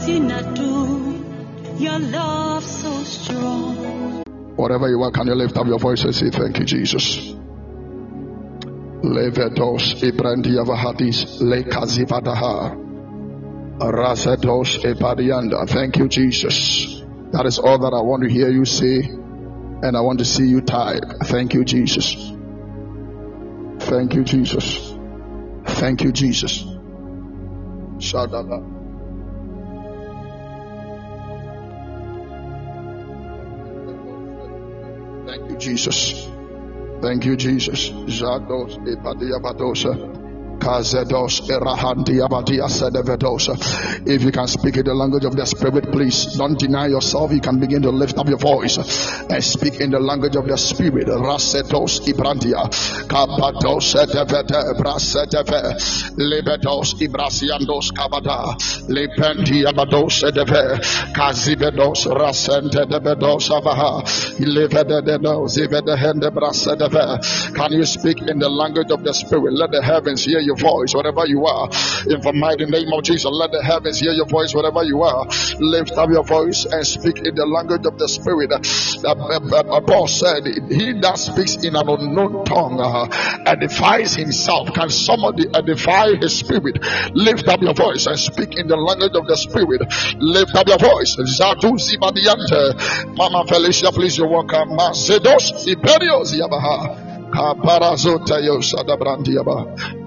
I do, your love so strong. Whatever you are, can you lift up your voice and say, Thank you, Jesus? Levedos Ibrandia Vahadis Lekazivadaha Razados Ebadianda. Thank you, Jesus. That is all that I want to hear you say, and I want to see you type. Thank you, Jesus. Thank you, Jesus. Thank you, Jesus. Shadaba. Jesus. Thank you, Jesus. Zados Epadiabadosa. If you can speak in the language of the Spirit, please don't deny yourself. You can begin to lift up your voice and speak in the language of the Spirit. Rasetos Ibrandia Lebedos Ibrasiandos Edeve Kazibedos Rasente. Can you speak in the language of the Spirit? Let the heavens hear your voice wherever you are. In the mighty name of Jesus, let the heavens hear your voice wherever you are. Lift up your voice and speak in the language of the Spirit. Uh, uh, uh, Paul said, He that speaks in an unknown tongue edifies himself. Can somebody edify his spirit? Lift up your voice and speak in the language of the Spirit. Lift up your voice. Mama Felicia, please, you're welcome.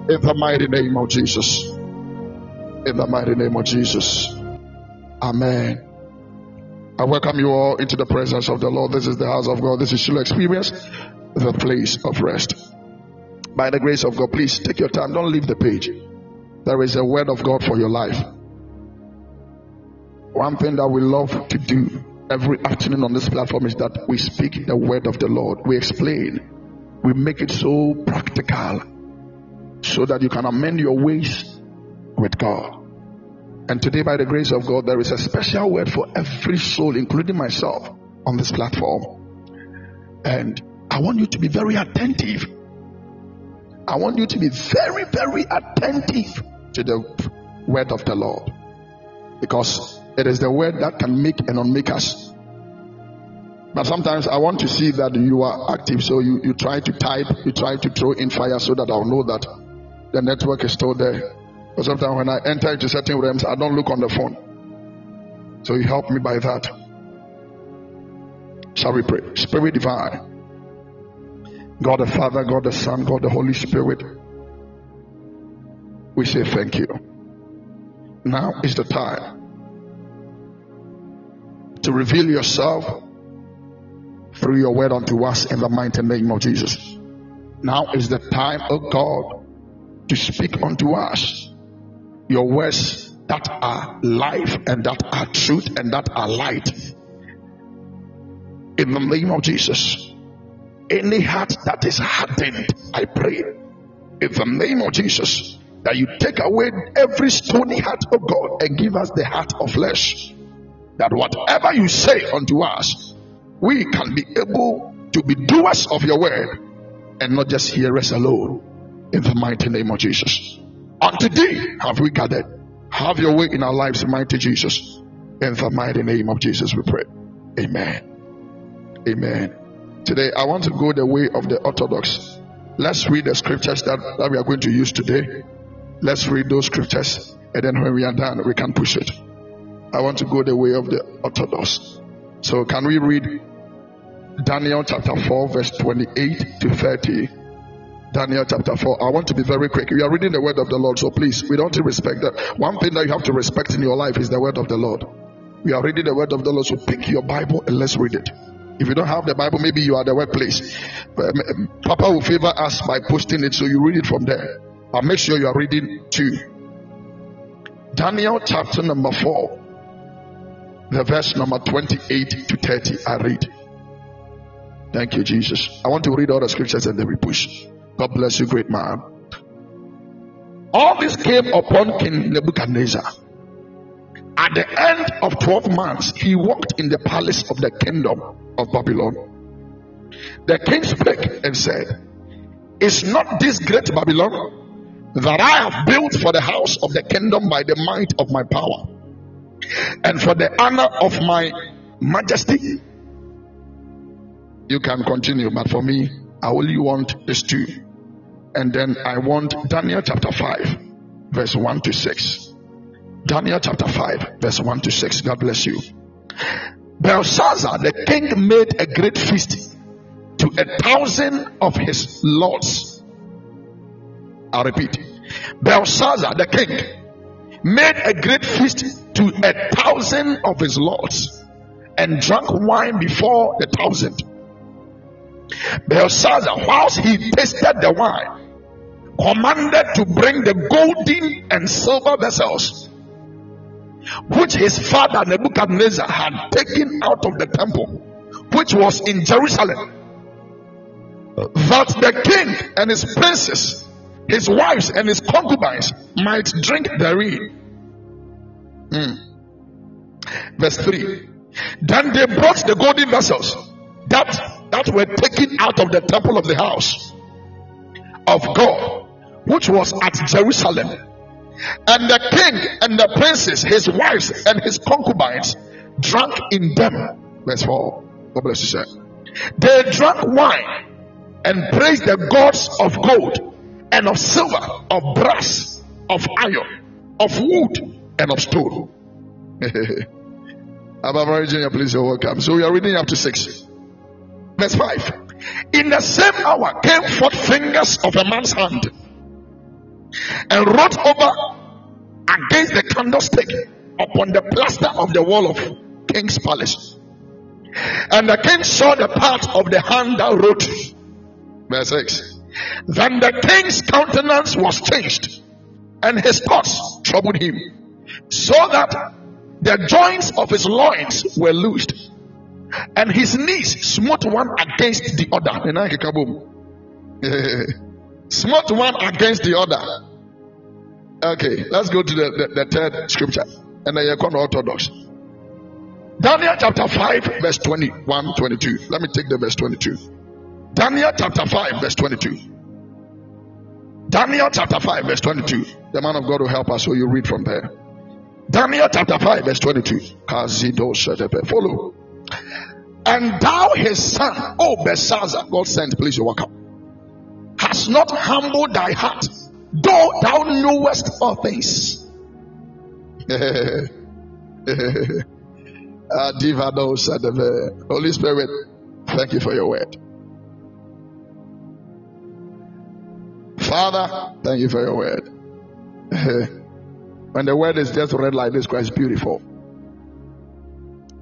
In the mighty name of Jesus. In the mighty name of Jesus. Amen. I welcome you all into the presence of the Lord. This is the house of God. This is Shiloh Experience, the place of rest. By the grace of God, please take your time. Don't leave the page. There is a word of God for your life. One thing that we love to do every afternoon on this platform is that we speak the word of the Lord. We explain. We make it so practical so that you can amend your ways with God. And today, by the grace of God, there is a special word for every soul, including myself, on this platform. And I want you to be very attentive. I want you to be very, very attentive to the word of the Lord. Because it is the word that can make and unmake us. But sometimes I want to see that you are active. So you, you try to type, you try to throw in fire so that I'll know that the network is still there. But sometimes when I enter into certain realms, I don't look on the phone. So you help me by that. Shall we pray? Spirit divine. God the Father, God the Son, God the Holy Spirit. We say thank you. Now is the time to reveal yourself through your word unto us in the mighty name of Jesus. Now is the time, oh God, to speak unto us your words that are life and that are truth and that are light. In the name of Jesus, any heart that is hardened, I pray, in the name of Jesus, that you take away every stony heart of God and give us the heart of flesh. That whatever you say unto us, we can be able to be doers of your word and not just hearers alone. In the mighty name of Jesus. Unto thee have we gathered. Have your way in our lives, mighty Jesus. In the mighty name of Jesus, we pray. Amen. Amen. Today, I want to go the way of the Orthodox. Let's read the scriptures that, that we are going to use today. Let's read those scriptures, and then when we are done, we can push it. I want to go the way of the Orthodox. So, can we read Daniel chapter 4, verse 28 to 30? Daniel chapter 4. I want to be very quick. We are reading the word of the Lord, so please, we don't respect that. One thing that you have to respect in your life is the word of the Lord. We are reading the word of the Lord, so pick your Bible and let's read it. If you don't have the Bible, maybe you are the workplace. Um, Papa will favor us by posting it, so you read it from there. But make sure you are reading too. Daniel chapter number 4, the verse number 28 to 30. I read. Thank you, Jesus. I want to read all the scriptures and then we push. God bless you, great man. All this came upon King Nebuchadnezzar. At the end of 12 months, he walked in the palace of the kingdom of Babylon. The king spake and said, Is not this great Babylon that I have built for the house of the kingdom by the might of my power? and for the honor of my majesty. You can continue, but for me, I only want these two. And then I want Daniel chapter 5, verse 1 to 6. Daniel chapter 5, verse 1 to 6. God bless you. Belshazzar, the king, made a great feast to a thousand of his lords. i repeat. Belshazzar, the king, made a great feast to a thousand of his lords and drank wine before the thousand. Belshazzar, whilst he tasted the wine, commanded to bring the golden and silver vessels which his father Nebuchadnezzar had taken out of the temple, which was in Jerusalem, that the king and his princes, his wives and his concubines might drink therein. Mm. Verse 3 Then they brought the golden vessels that, that were taken out of the temple of the house of God, which was at Jerusalem and the king and the princes, his wives and his concubines, drank in them. Verse 4. God bless you, sir. They drank wine and praised the gods of gold and of silver, of brass, of iron, of wood, and of stone. Abba Virginia, please, you're welcome. So we are reading up to 6. Verse 5. In the same hour came forth fingers of a man's hand and wrote over against the candlestick upon the plaster of the wall of king's palace. And the king saw the part of the hand that wrote. Verse 6. Then the king's countenance was changed, and his thoughts troubled him, so that the joints of his loins were loosed, and his knees smote one against the other. smote one against the other. Okay, let's go to the, the, the third scripture. And then you're called Orthodox. Daniel chapter 5, verse 21, 22. Let me take the verse 22. Daniel chapter 5, verse 22. Daniel chapter 5, verse 22. The man of God will help us, so you read from there. Daniel chapter 5, verse 22. Follow. And thou, his son, O Belshazzar, God sent, please, you walk up, has not humbled thy heart though thou knowest all things. Holy Spirit, thank you for your word. Father, thank you for your word. when the word is just read like this, Christ beautiful.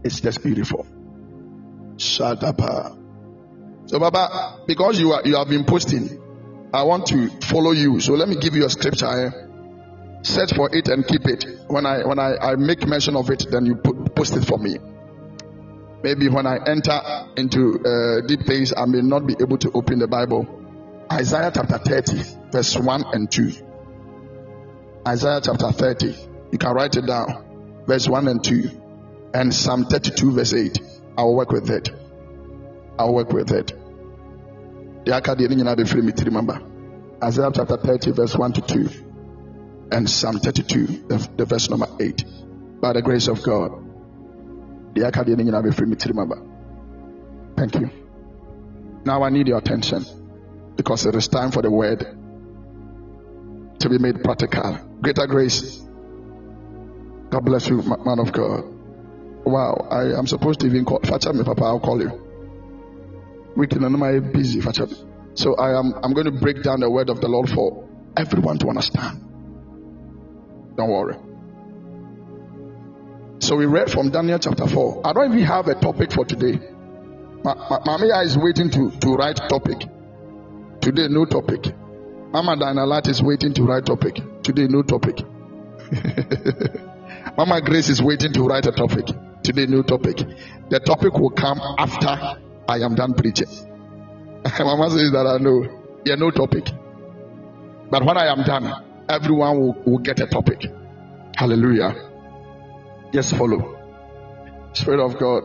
It's just beautiful. Shut up. So, Baba, because you are you have been posting I want to follow you. So let me give you a scripture. Eh? Search for it and keep it. When I when I, I make mention of it, then you put, post it for me. Maybe when I enter into uh, deep things, I may not be able to open the Bible. Isaiah chapter 30, verse 1 and 2. Isaiah chapter 30. You can write it down. Verse 1 and 2. And Psalm 32, verse 8. I'll work with it. I'll work with it. The akadi ni nyinaa bɛfiri me maba isaiah chapter 30 verse 1 to 2 and psalm 32 the, the verse number 8 by the grace of god the akadi ni nyinaa bɛfiri me maba thank you. Now i need your attention because it is time for the word to be made practical. Greater grace. God bless you man of god. Wow i am supposed to even call facha me papa i'll call you weekend and I'm busy. So I am I'm going to break down the word of the Lord for everyone to understand. Don't worry. So we read from Daniel chapter 4. I don't even have a topic for today. Mamia is waiting to, to write topic. Today, no topic. Mama Dinalat is waiting to write topic. Today, no topic. Mama Grace is waiting to write a topic. Today, no topic. The topic will come after I am done preaching. Mama says that I know. Yeah, no topic. But when I am done, everyone will, will get a topic. Hallelujah. Yes, follow. Spirit of God,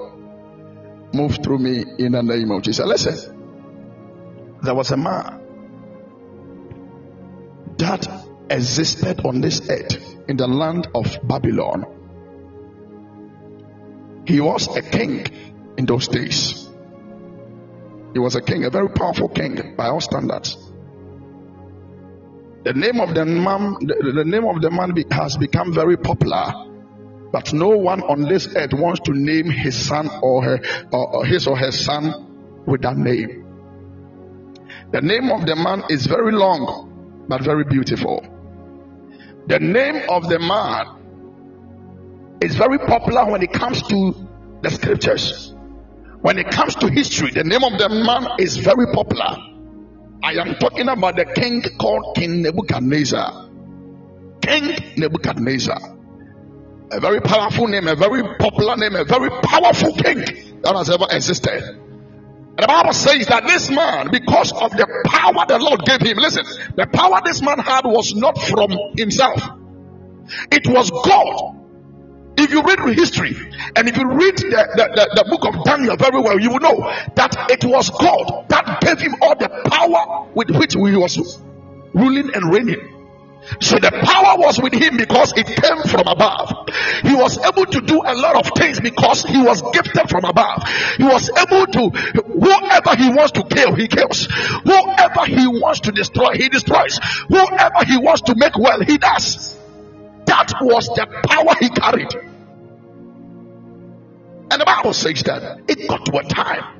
move through me in the name of Jesus. Listen, there was a man that existed on this earth in the land of Babylon. He was a king in those days. He was a king, a very powerful king by all standards. The name of the man, the, the name of the man be, has become very popular, but no one on this earth wants to name his son or her, or, or his or her son with that name. The name of the man is very long, but very beautiful. The name of the man is very popular when it comes to the scriptures. When it comes to history, the name of the man is very popular. I am talking about the king called King Nebuchadnezzar. King Nebuchadnezzar. A very powerful name, a very popular name, a very powerful king that has ever existed. And the Bible says that this man, because of the power the Lord gave him, listen, the power this man had was not from himself, it was God if you read history and if you read the, the, the, the, book of Daniel very well, you will know that it was God that gave him all the power with which he was ruling and reigning. So the power was with him because it came from above. He was able to do a lot of things because he was gifted from above. He was able to, whoever he wants to kill, he kills. Whoever he wants to destroy, he destroys. Whoever he wants to make well, he does. That was the power he carried. And the Bible says that it got to a time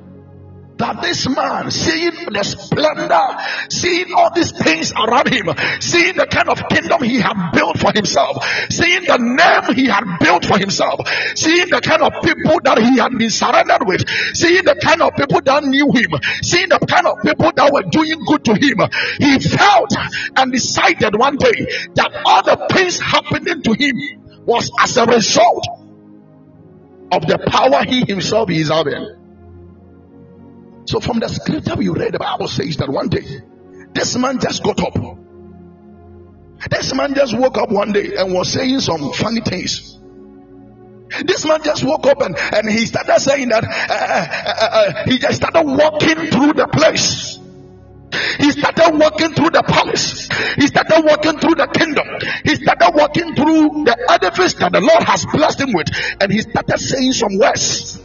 that this man, seeing the splendor, seeing all these things around him, seeing the kind of kingdom he had built for himself, seeing the name he had built for himself, seeing the kind of people that he had been surrounded with, seeing the kind of people that knew him, seeing the kind of people that were doing good to him, he felt and decided one day that all the things happening to him was as a result of the power he himself is having. So from the scripture we read, the Bible says that one day this man just got up. This man just woke up one day and was saying some funny things. This man just woke up and, and he started saying that uh, uh, uh, uh he just started walking through the place. He started walking through the palace. He started walking through the kingdom. He started walking through the edifice that the Lord has blessed him with. And he started saying some words.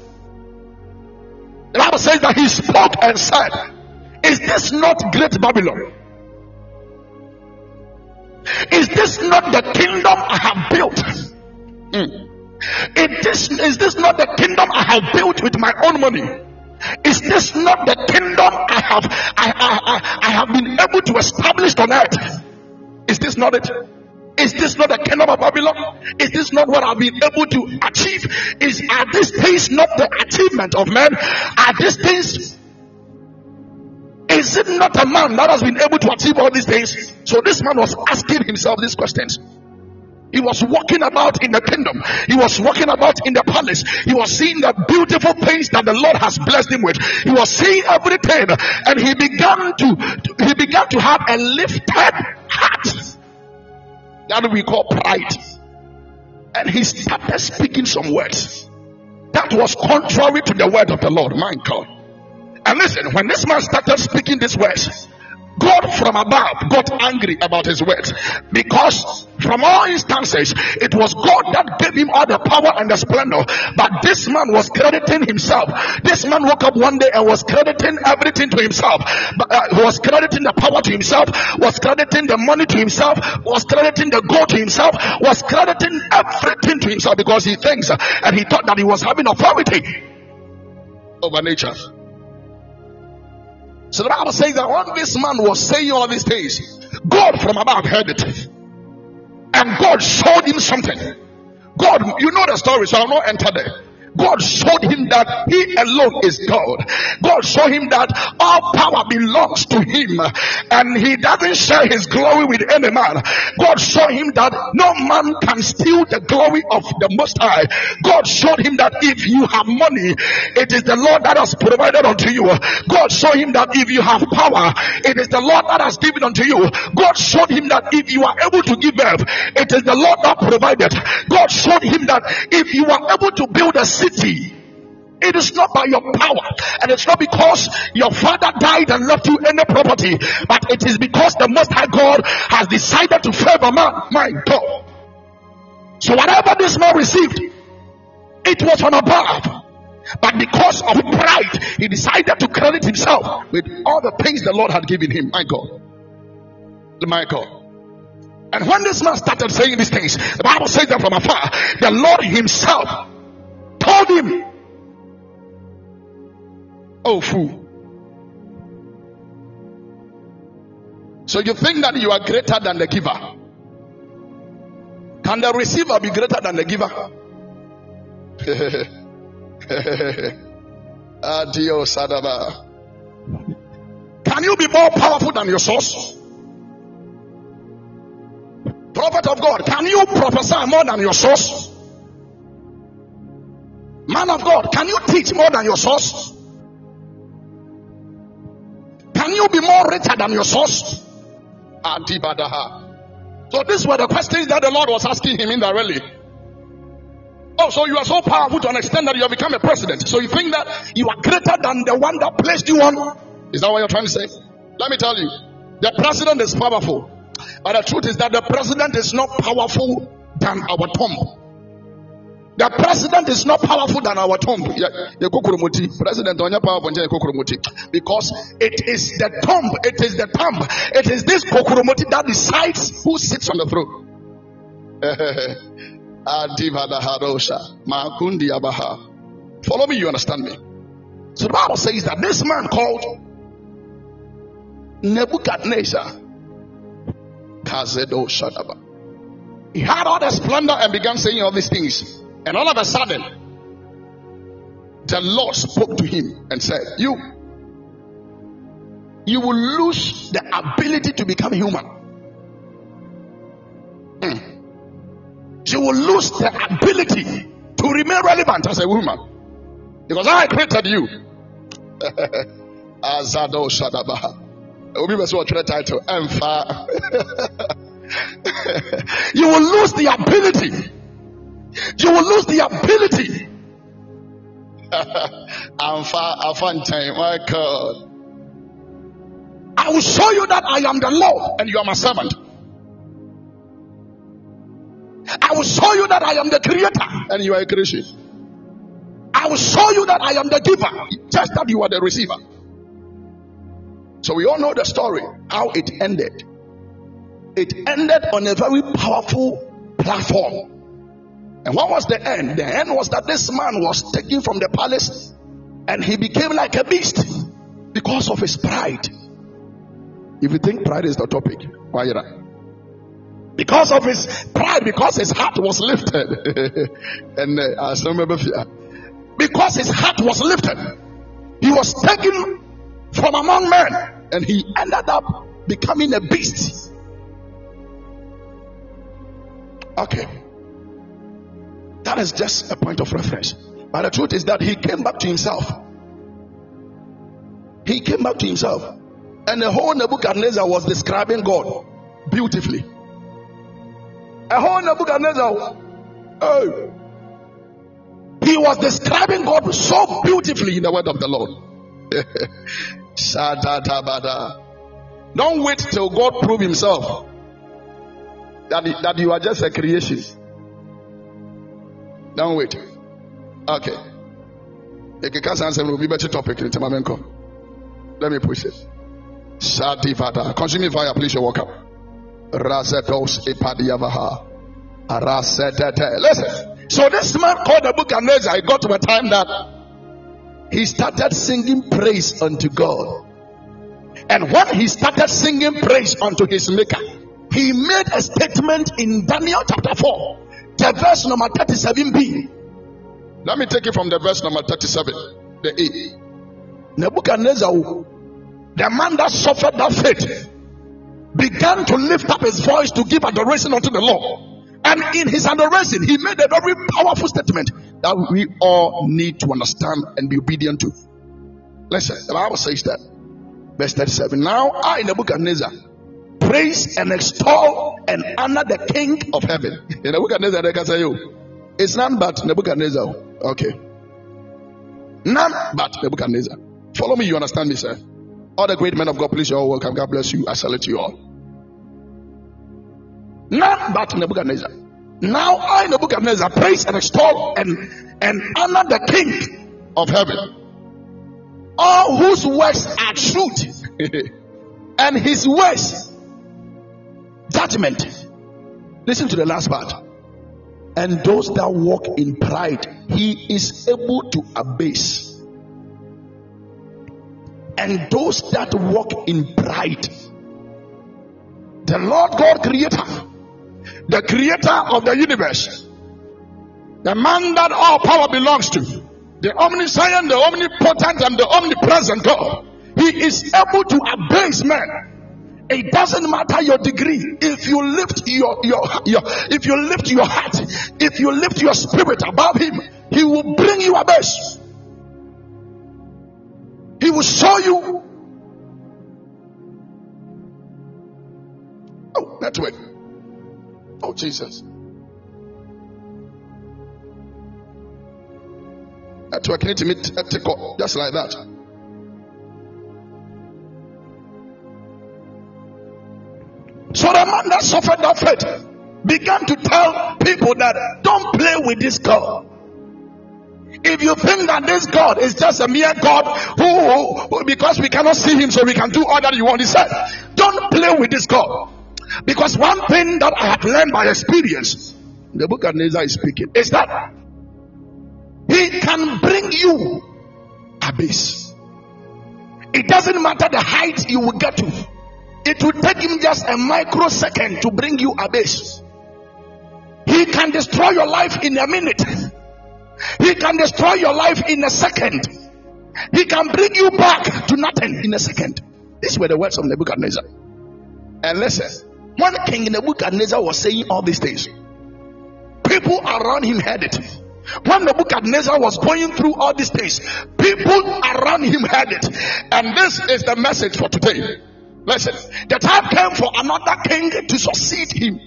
The Bible says that he spoke and said, Is this not great Babylon? Is this not the kingdom I have built? Mm. Is, this, is this not the kingdom I have built with my own money? Is this not the kingdom I have I, I, I, I have been able to establish on earth? Is this not it? Is this not the kingdom of Babylon? Is this not what I've been able to achieve? Is are these things not the achievement of man? Are these things is it not a man that has been able to achieve all these things? So this man was asking himself these questions. He was walking about in the kingdom. He was walking about in the palace. He was seeing the beautiful things that the Lord has blessed him with. He was seeing everything and he began to, he began to have a lifted heart that we call pride. And he started speaking some words that was contrary to the word of the Lord, my God. And listen, when this man started speaking these words, God from above got angry about his words because from all instances it was God that gave him all the power and the splendor. But this man was crediting himself. This man woke up one day and was crediting everything to himself. But, uh, was crediting the power to himself was crediting the money to himself was crediting the gold to himself was crediting everything to himself because he thinks uh, and he thought that he was having authority over nature so the Bible says that when this man was saying all these things, God from above heard it. And God showed him something. God, you know the story, so I'll not enter there. God showed him that he alone is God. God showed him that all power belongs to him and he doesn't share his glory with any man. God showed him that no man can steal the glory of the Most High. God showed him that if you have money, it is the Lord that has provided unto you. God showed him that if you have power, it is the Lord that has given unto you. God showed him that if you are able to give birth, it is the Lord that provided. God showed him that if you are able to build a city. It is not by your power, and it's not because your father died and left you any property, but it is because the Most High God has decided to favor man. My God. So whatever this man received, It was from above. But because of pride, he decided to credit himself with all the things the Lord had given him. My God. My God. And when this man started saying these things, the Bible says that from afar, the Lord himself him, Oh, fool. So you think that you are greater than the giver? Can the receiver be greater than the giver? Adios, Adaba. Can you be more powerful than your source? Prophet of God, can you prophesy more than your source? Man of God, can you teach more than your source? Can you be more richer than your source? So these were the questions that the Lord was asking him indirectly. Oh, so you are so powerful to an extent that you have become a president. So you think that you are greater than the one that placed you on? Is that what you're trying to say? Let me tell you, the president is powerful. But the truth is that the president is not powerful than our tomb. The president is not powerful than our tomb. President because it is the tomb, it is the tomb, it is this kokuromoti that decides who sits on the throne. Follow me, you understand me. So the Bible says that this man called Nebuchadnezzar he had all the splendor and began saying all these things. And all of a sudden, the Lord spoke to him and said, You, you will lose the ability to become human. Mm. You will lose the ability to remain relevant as a woman. Because I created you. Azado Shadabaha. Title. You will lose the ability you will lose the ability. I'm far, I'm far my God. I will show you that I am the Lord and you are my servant. I will show you that I am the creator and you are a creation. I will show you that I am the giver, just that you are the receiver. So we all know the story, how it ended. It ended on a very powerful platform. And what was the end? The end was that this man was taken from the palace and he became like a beast because of his pride. If you think pride is the topic, why you Because of his pride, because his heart was lifted. and uh, I still remember because his heart was lifted, he was taken from among men and he ended up becoming a beast. Okay. That is just a point of reference. But the truth is that he came back to himself. He came back to himself. And the whole Nebuchadnezzar was describing God beautifully. A whole Nebuchadnezzar. Oh, he was describing God so beautifully in the word of the Lord. Don't wait till God prove himself that, that you are just a creation. Don't wait. Okay. Ekeka answer will be better topic in Tamamenko. Let me push it. Sadivada. Consuming fire, please, you walk up. Rasetos ipadiavaha. Listen. So this man called the book Nebuchadnezzar, I got to a time that he started singing praise unto God. And when he started singing praise unto his maker, he made a statement in Daniel chapter 4 the verse number 37b. Let me take it from the verse number 37. The A. Nebuchadnezzar, the man that suffered that fate, began to lift up his voice to give adoration unto the Lord. And in his adoration, he made a very powerful statement that we all need to understand and be obedient to. Listen, the Bible says that. Verse 37. Now I, Nebuchadnezzar, praise and extol and honor the King of heaven. Nebuchadnezzar, say you. It's none but Nebuchadnezzar. Okay. None but Nebuchadnezzar. Follow me, you understand me, sir. All the great men of God, please, you're all welcome. God bless you. I salute you all. None but Nebuchadnezzar. Now I, Nebuchadnezzar, praise and extol and and honor the King of heaven, all whose works are truth, and his ways judgment. Listen to the last part. And those that walk in pride, he is able to abase. And those that walk in pride, the Lord God Creator, the Creator of the universe, the man that all power belongs to, the omniscient, the omnipotent, and the omnipresent God, He is able to abase man. It doesn't matter your degree. If you lift your, your, your if you lift your heart, if you lift your spirit above him, he will bring you a base. He will show you. Oh, network. Oh, Jesus. Network need to meet just like that. So the man that suffered that fate began to tell people that don't play with this God. If you think that this God is just a mere God who, who, because we cannot see him, so we can do all that you want, he said, don't play with this God. Because one thing that I have learned by experience, the book of Nebuchadnezzar is speaking, is that he can bring you abyss. It doesn't matter the height you will get to. It will take him just a microsecond to bring you abyss. He can destroy your life in a minute. He can destroy your life in a second. He can bring you back to nothing in a second. These were the words of Nebuchadnezzar. And listen, when King Nebuchadnezzar was saying all these things, people around him heard it. When Nebuchadnezzar was going through all these things, people around him heard it. And this is the message for today. Listen, the time came for another king to succeed him.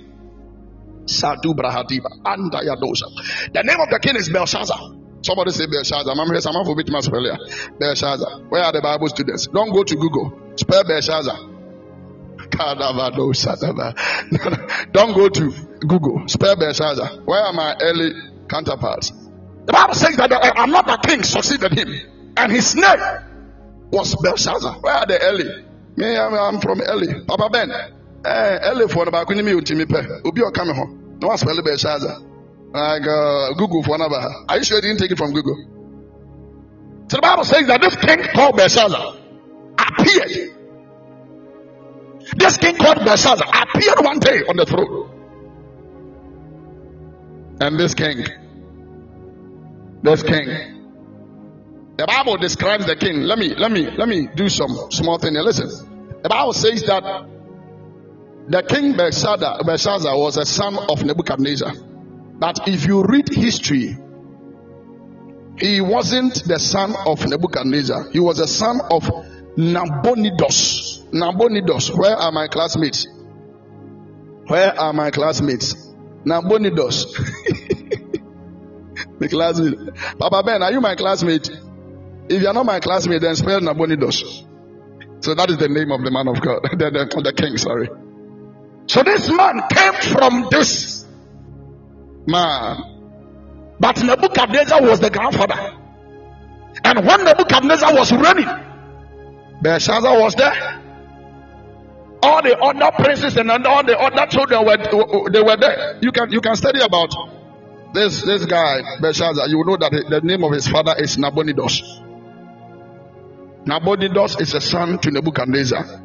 Sadu Brahadiba Andayadosa. The name of the king is Belshazzar. Somebody say Belshazzar. I'm here. Someone for bit much earlier. Belshazzar. Where are the Bible students? Don't go to Google. Spell Belshazzar. Don't go to Google. Spell Belshazzar. Where are my early counterparts? The Bible says that uh, another king succeeded him, and his name was Belshazzar. Where are the early? Me, I'm, from Eli. Papa Ben. Eh, for the back when you me pe. Obi or come home. No one spell Belshazzar. Like uh, Google for another. Are you sure you didn't take it from Google? So the Bible says that this king called Belshazzar appeared. This king called Belshazzar appeared one day on the throne. And this king, this king, the Bible describes the king. Let me let me let me do some small thing here. Listen. The Bible says that the king Belshazzar, was a son of Nebuchadnezzar. But if you read history, he wasn't the son of Nebuchadnezzar. He was a son of Nabonidus. Nabonidus. Where are my classmates? Where are my classmates? Nabonidus. the classmate. Papa Ben, are you my classmate? If you are not my classmate, then spell Nabonidus. So that is the name of the man of God, the, the, the king, sorry. So this man came from this man. But Nebuchadnezzar was the grandfather. And when Nebuchadnezzar was reigning, Belshazzar was there. All the other princes and all the other children were they were there. You can you can study about this this guy Belshazzar. You know that the name of his father is Nabonidus. Nabonidus is a son to Nebuchadnezzar.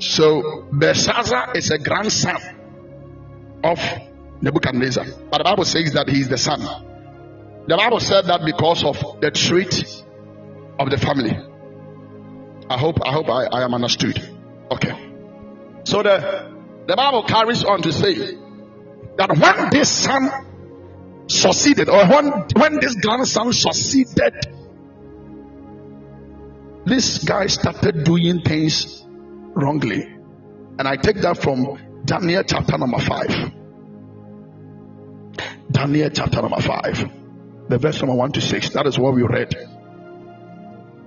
So Belshazzar is a grandson of Nebuchadnezzar. But the Bible says that he is the son. The Bible said that because of the trait of the family. I hope I hope I, I am understood. Okay. So the the Bible carries on to say that when this son succeeded, or when when this grandson succeeded this guy started doing things wrongly. And I take that from Daniel chapter number 5. Daniel chapter number 5. The verse number 1 to 6. That is what we read.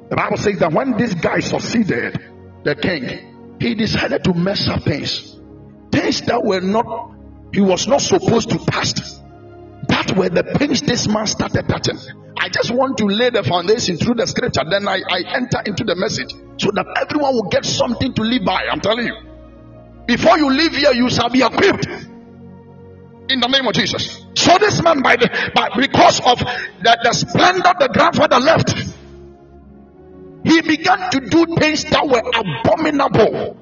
The Bible says that when this guy succeeded, the king, he decided to mess up things. Things that were not, he was not supposed to pass. That were the pains this man started touching? I want to lay the foundation through the scripture, then I, I enter into the message so that everyone will get something to live by. I'm telling you. Before you leave here, you shall be equipped in the name of Jesus. So this man, by the by, because of the, the splendor the grandfather left, he began to do things that were abominable.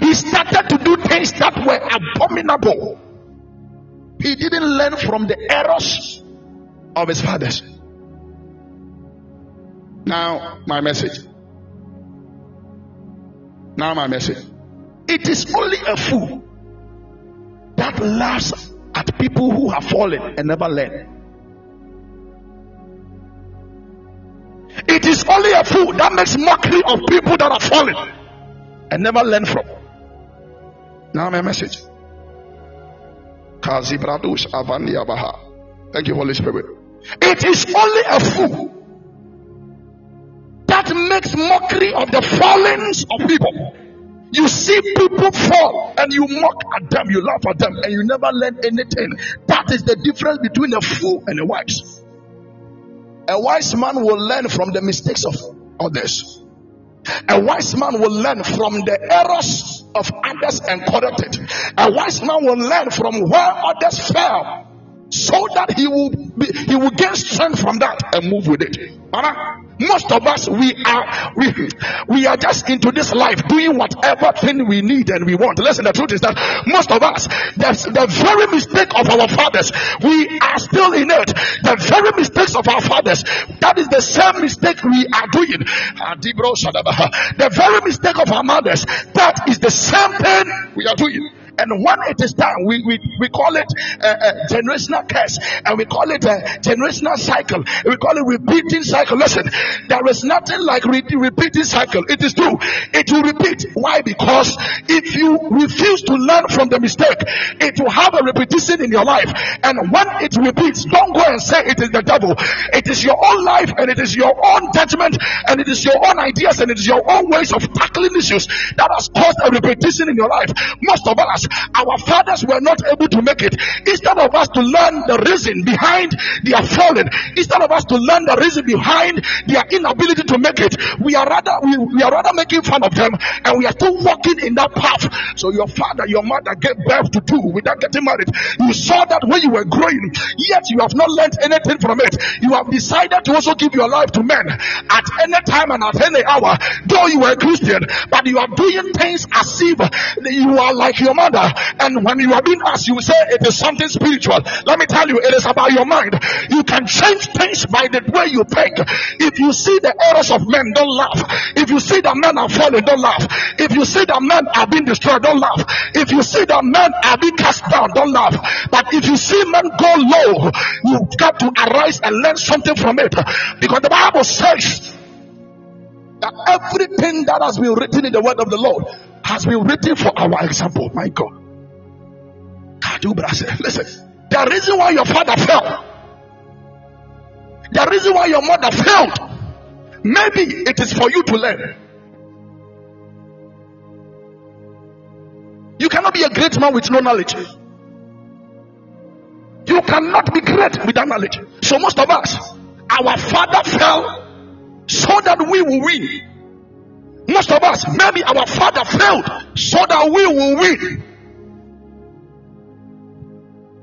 He started to do things that were abominable. He didn't learn from the errors of his fathers. Now, my message. Now, my message. It is only a fool that laughs at people who have fallen and never learn. It is only a fool that makes mockery of people that are fallen and never learn from. Now, my message. Thank you, Holy Spirit. It is only a fool that makes mockery of the fallings of people. You see people fall and you mock at them, you laugh at them, and you never learn anything. That is the difference between a fool and a wise. A wise man will learn from the mistakes of others. A wise man will learn from the errors of others and correct it. A wise man will learn from where others fell so that he will be, he will gain strength from that and move with it. Most of us we are we, we are just into this life doing whatever thing we need and we want. Listen, the truth is that most of us, that's the very mistake of our fathers, we are still in it. The very mistakes of our fathers, that is the same mistake we are doing. The very mistake of our mothers, that is the same thing we are doing. And when it is time, we, we, we call it a, a generational curse and we call it a generational cycle. We call it repeating cycle. Listen, there is nothing like re- repeating cycle. It is true. It will repeat. Why? Because if you refuse to learn from the mistake, it will have a repetition in your life. And when it repeats, don't go and say it is the devil. It is your own life and it is your own judgment and it is your own ideas and it is your own ways of tackling issues that has caused a repetition in your life. Most of us our fathers were not able to make it. Instead of us to learn the reason behind their falling, instead of us to learn the reason behind their inability to make it, we are rather we, we are rather making fun of them and we are still walking in that path. So your father, your mother gave birth to two without getting married. You saw that when you were growing, yet you have not learned anything from it. You have decided to also give your life to men at any time and at any hour, though you were a Christian, but you are doing things as if you are like your mother And when you are being asked, you say it is something spiritual. Let me tell you, it is about your mind. You can change things by the way you think. If you see the errors of men, don't laugh. If you see that men are falling, don't laugh. If you see that men are being destroyed, don't laugh. If you see that men are being cast down, don't laugh. But if you see men go low, you got to arise and learn something from it. Because the Bible says that everything that has been written in the word of the Lord has been written for our example. My God. Listen, the reason why your father fell, the reason why your mother failed, maybe it is for you to learn. You cannot be a great man with no knowledge. You cannot be great without knowledge. So, most of us, our father fell so that we will win. Most of us, maybe our father failed so that we will win.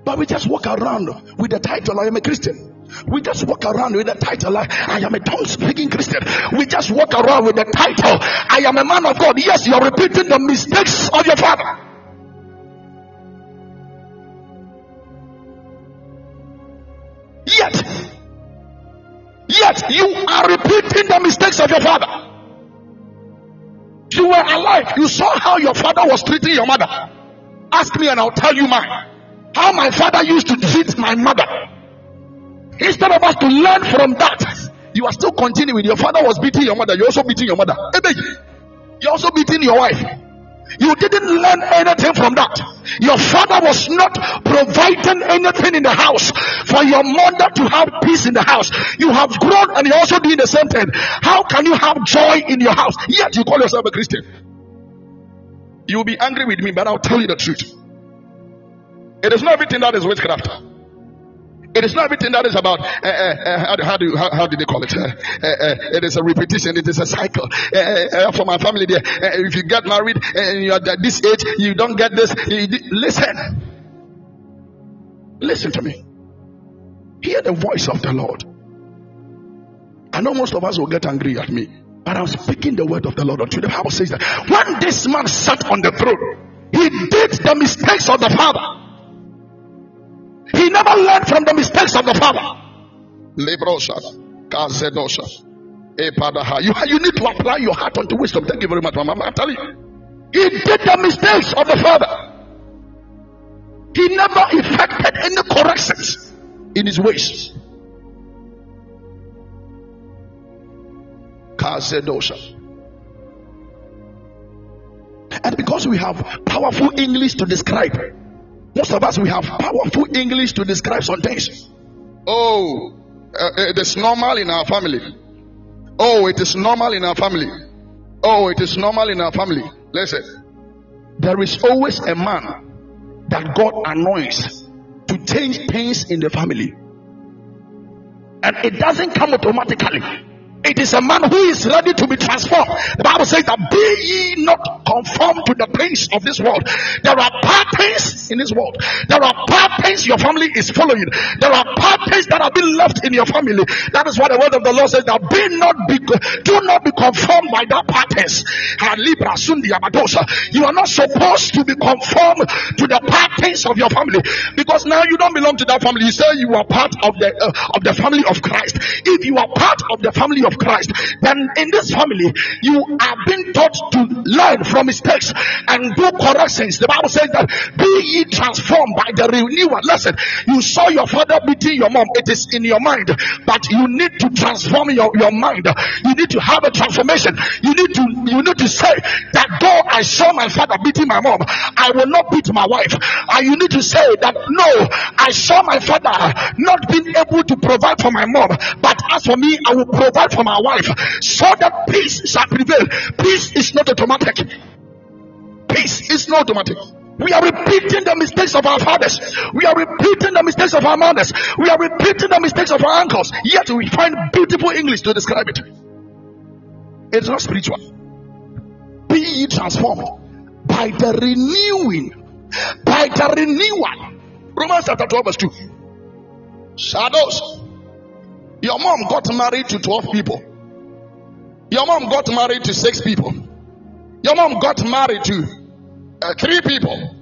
But we just walk around with the title, I am a Christian. We just walk around with the title, I am a tongue speaking Christian. We just walk around with the title, I am a man of God. Yes, you are repeating the mistakes of your father. Yet you are repeating the mistakes of your father. You were alive. You saw how your father was treating your mother. Ask me and I'll tell you mine. How my father used to treat my mother. Instead of us to learn from that, you are still continuing. Your father was beating your mother. You're also beating your mother. You're also beating your wife. You didn't learn anything from that. Your father was not providing anything in the house for your mother to have peace in the house. You have grown and you're also doing the same thing. How can you have joy in your house yet you call yourself a Christian? You will be angry with me, but I'll tell you the truth. It is not everything that is witchcraft. It is not everything that is about uh, uh, how, how, do how, how do they call it? Uh, it is a repetition. It is a cycle. for my family, there, if you get married and you are at this age, you don't get this. You, listen, listen to me. Hear the voice of the Lord. I know most of us will get angry at me, but I'm speaking the word of the Lord unto you. The Bible says that when this man sat on the throne, he did the mistakes of the father. Never learned from the mistakes of the father. You, you need to apply your heart unto wisdom. Thank you very much, Mama. I'm telling you. He did the mistakes of the father. He never effected any corrections in his ways. And because we have powerful English to describe, most of us we have powerful English to describe some things. Oh, uh, it is normal in our family. Oh, it is normal in our family. Oh, it is normal in our family. Listen, there is always a man that God anoints to change things in the family, and it doesn't come automatically. It is a man who is ready to be transformed. The Bible says that be ye not conformed to the things of this world. There are patterns in this world. There are patterns your family is following. There are patterns that have been left in your family. That is what the word of the Lord says that be not be, do not be conformed by that patterns. You are not supposed to be conformed to the patterns of your family because now you don't belong to that family. You say you are part of the uh, of the family of Christ. If you are part of the family of Christ, then in this family, you are being taught to learn from mistakes and do corrections. The Bible says that be ye transformed by the renewal. Listen, you saw your father beating your mom, it is in your mind, but you need to transform your, your mind. You need to have a transformation. You need to you need to say that though I saw my father beating my mom, I will not beat my wife. And you need to say that no, I saw my father not being able to provide for my mom, but as for me, I will provide for my wife so that peace shall prevail. Peace is not automatic. Peace is not automatic. We are repeating the mistakes of our fathers. We are repeating the mistakes of our mothers. We are repeating the mistakes of our uncles. Yet we find beautiful English to describe it. It's not spiritual. Be transformed by the renewing, by the renewal. Romans chapter 12, verse 2. Shadows your mom got married to 12 people. Your mom got married to six people. Your mom got married to uh, three people.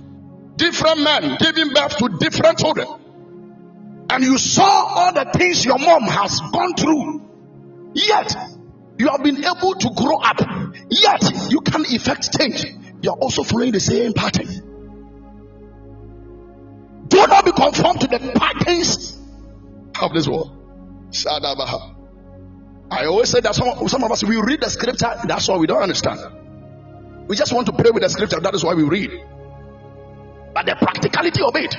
Different men giving birth to different children. And you saw all the things your mom has gone through. Yet, you have been able to grow up. Yet, you can effect change. You are also following the same pattern. Do not be conformed to the patterns of this world. Shadabaha. I always say that some, some of us we read the scripture, that's all we don't understand. We just want to pray with the scripture, that is why we read. But the practicality of it,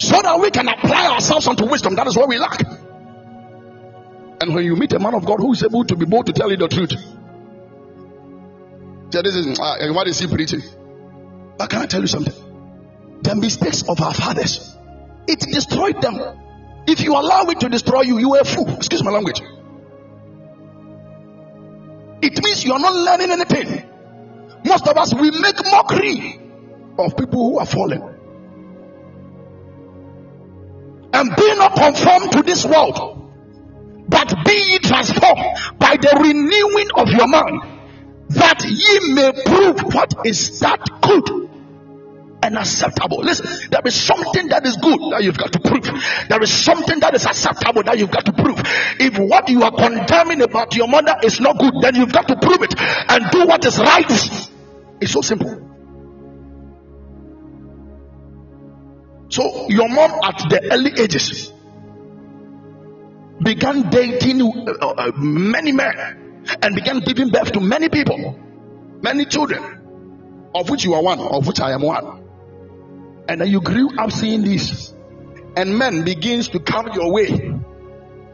so that we can apply ourselves unto wisdom, that is what we lack. And when you meet a man of God who is able to be bold to tell you the truth, so this is uh, what is he preaching? But can I tell you something? The mistakes of our fathers, it destroyed them. If you allow it to destroy you, you are a fool. Excuse my language. It means you are not learning anything. Most of us, we make mockery of people who are fallen. And be not conformed to this world, but be ye transformed by the renewing of your mind, that ye may prove what is that good and acceptable. Listen, there is something that is good that you've got to prove. There is something that is acceptable that you've got to prove. If what you are condemning about your mother is not good, then you've got to prove it and do what is right. It's so simple. So, your mom at the early ages began dating uh, uh, many men and began giving birth to many people, many children, of which you are one, of which I am one and then you grew up seeing this, and men begins to come your way,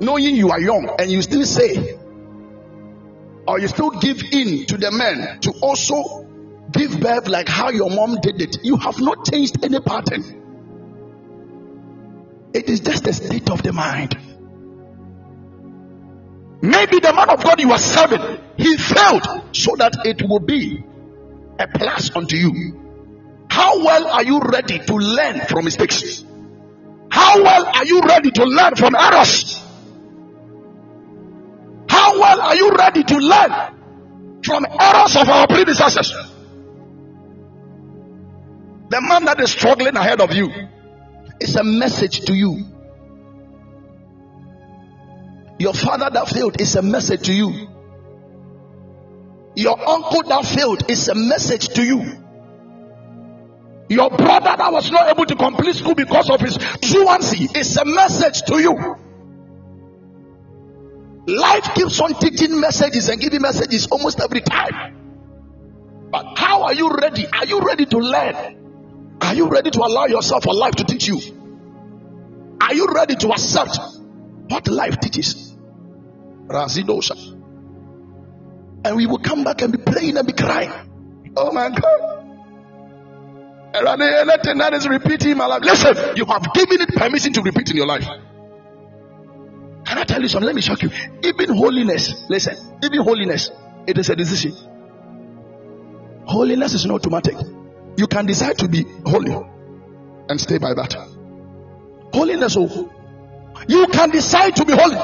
knowing you are young, and you still say, or you still give in to the men to also give birth like how your mom did it. You have not changed any pattern. It is just a state of the mind. Maybe the man of God you are serving, he failed so that it will be a plus unto you. How well are you ready to learn from mistakes? How well are you ready to learn from errors? How well are you ready to learn from errors of our predecessors? The man that is struggling ahead of you is a message to you. Your father that failed is a message to you. Your uncle that failed is a message to you. Your brother that was not able to complete school because of his truancy is a message to you. Life keeps on teaching messages and giving messages almost every time. But how are you ready? Are you ready to learn? Are you ready to allow yourself for life to teach you? Are you ready to accept what life teaches? Razidosha. And we will come back and be praying and be crying. Oh my God. Anything that is repeating in my life. Listen, you have given it permission to repeat in your life. Can I tell you something? Let me shock you. Even holiness, listen, even holiness, it is a decision. Holiness is not automatic. You can decide to be holy and stay by that. Holiness, oh, you can decide to be holy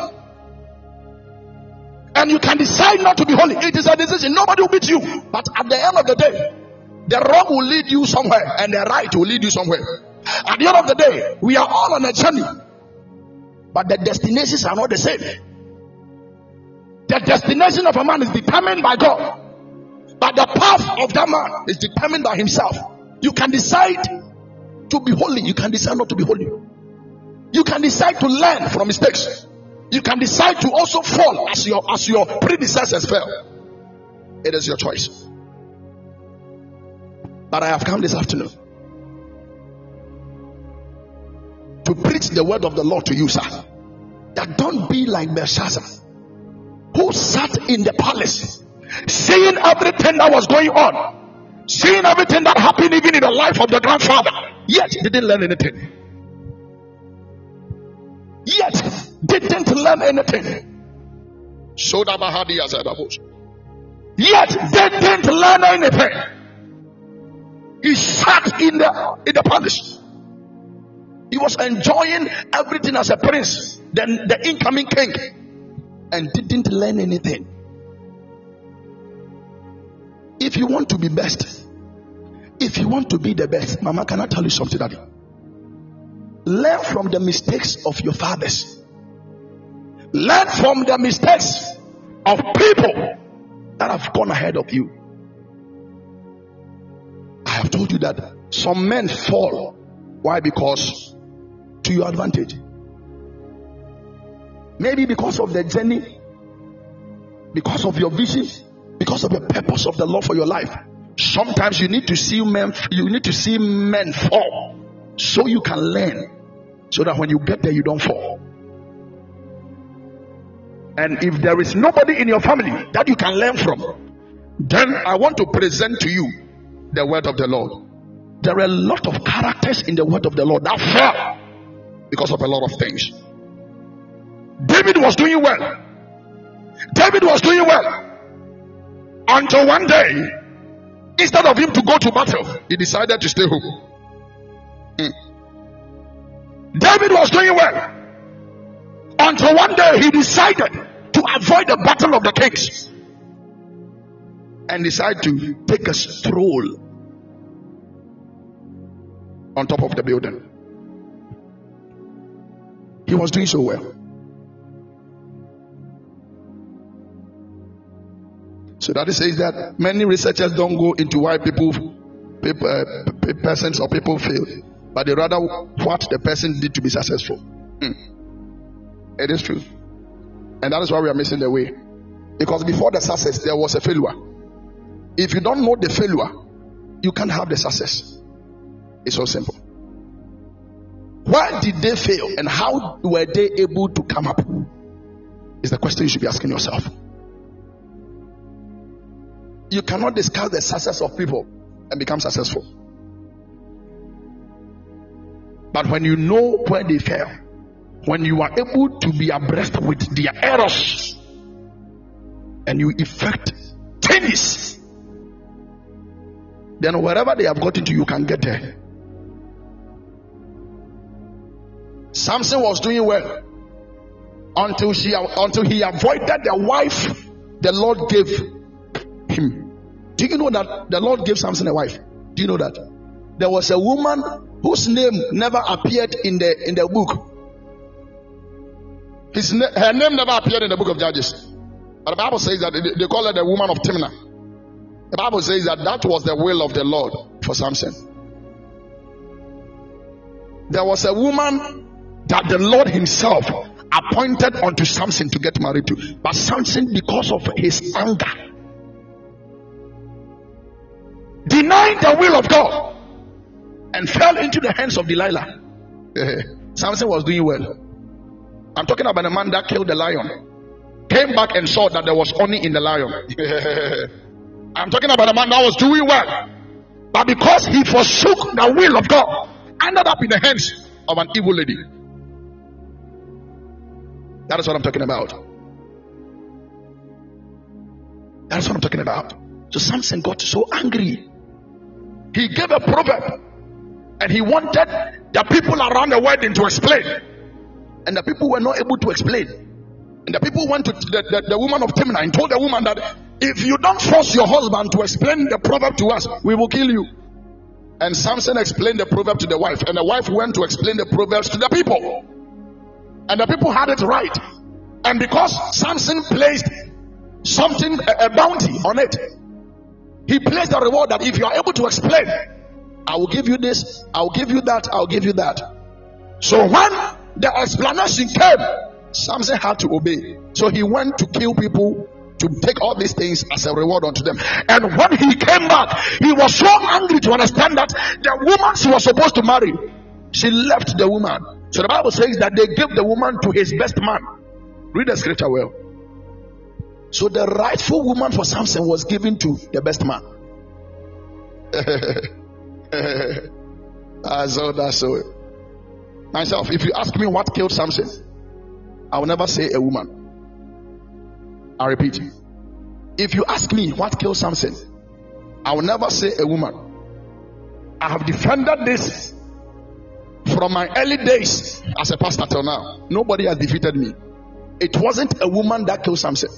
and you can decide not to be holy. It is a decision. Nobody will beat you. But at the end of the day, the wrong will lead you somewhere and the right will lead you somewhere. At the end of the day, we are all on a journey, but the destinations are not the same. The destination of a man is determined by God, but the path of that man is determined by himself. You can decide to be holy, you can decide not to be holy. You can decide to learn from mistakes. You can decide to also fall as your as your predecessors fell. It is your choice. But I have come this afternoon to preach the word of the Lord to you, sir. That don't be like Belshazzar, who sat in the palace, seeing everything that was going on, seeing everything that happened even in the life of the grandfather, yet didn't learn anything. Yet didn't learn anything. Yet didn't learn anything. Sat in the in the palace. He was enjoying everything as a prince, then the incoming king, and didn't learn anything. If you want to be best, if you want to be the best, Mama, can I tell you something, Daddy? Learn from the mistakes of your fathers. Learn from the mistakes of people that have gone ahead of you. Have told you that some men fall. Why? Because to your advantage. Maybe because of the journey, because of your vision, because of the purpose of the Lord for your life. Sometimes you need to see men, you need to see men fall so you can learn, so that when you get there, you don't fall. And if there is nobody in your family that you can learn from, then I want to present to you the word of the Lord. There are a lot of characters in the word of the Lord that fell because of a lot of things. David was doing well. David was doing well until one day, instead of him to go to battle, he decided to stay home. Mm. David was doing well until one day he decided to avoid the battle of the kings and decide to take a stroll on top of the building. He was doing so well. So that says that many researchers don't go into why people, people uh, persons or people fail, but they rather what the person did to be successful. Mm. It is true, and that is why we are missing the way. Because before the success, there was a failure. If you don't know the failure, you can't have the success. It's so simple. Why did they fail and how were they able to come up? Is the question you should be asking yourself. You cannot discuss the success of people and become successful. But when you know where they fail, when you are able to be abreast with their errors and you effect changes, then wherever they have gotten to, you can get there. Samson was doing well until she until he avoided the wife the Lord gave him. Do you know that the Lord gave Samson a wife? Do you know that? There was a woman whose name never appeared in the in the book. His her name never appeared in the book of Judges. But the Bible says that they, they call her the woman of Timnah. The Bible says that that was the will of the Lord for Samson. There was a woman that the Lord Himself appointed unto Samson to get married to. But Samson, because of his anger, denied the will of God and fell into the hands of Delilah. Samson was doing well. I'm talking about a man that killed the lion, came back and saw that there was honey in the lion. I'm talking about a man that was doing well, but because he forsook the will of God, ended up in the hands of an evil lady. That is what I'm talking about. That's what I'm talking about. So Samson got so angry. He gave a proverb and he wanted the people around the wedding to explain. And the people were not able to explain. And the people went to the, the, the woman of Timnah and told the woman that if you don't force your husband to explain the proverb to us, we will kill you. And Samson explained the proverb to the wife, and the wife went to explain the proverbs to the people. And the people had it right. And because Samson placed something, a, a bounty on it, he placed a reward that if you are able to explain, I will give you this, I will give you that, I will give you that. So when the explanation came, Samson had to obey. So he went to kill people to take all these things as a reward unto them. And when he came back, he was so angry to understand that the woman she was supposed to marry, she left the woman. So the Bible says that they gave the woman to his best man. Read the scripture well. So the rightful woman for Samson was given to the best man. that's all that's so. Myself, if you ask me what killed Samson, I will never say a woman. I repeat. If you ask me what killed Samson, I will never say a woman. I have defended this from my early days as a pastor till now. Nobody has defeated me. It wasn't a woman that killed Samson.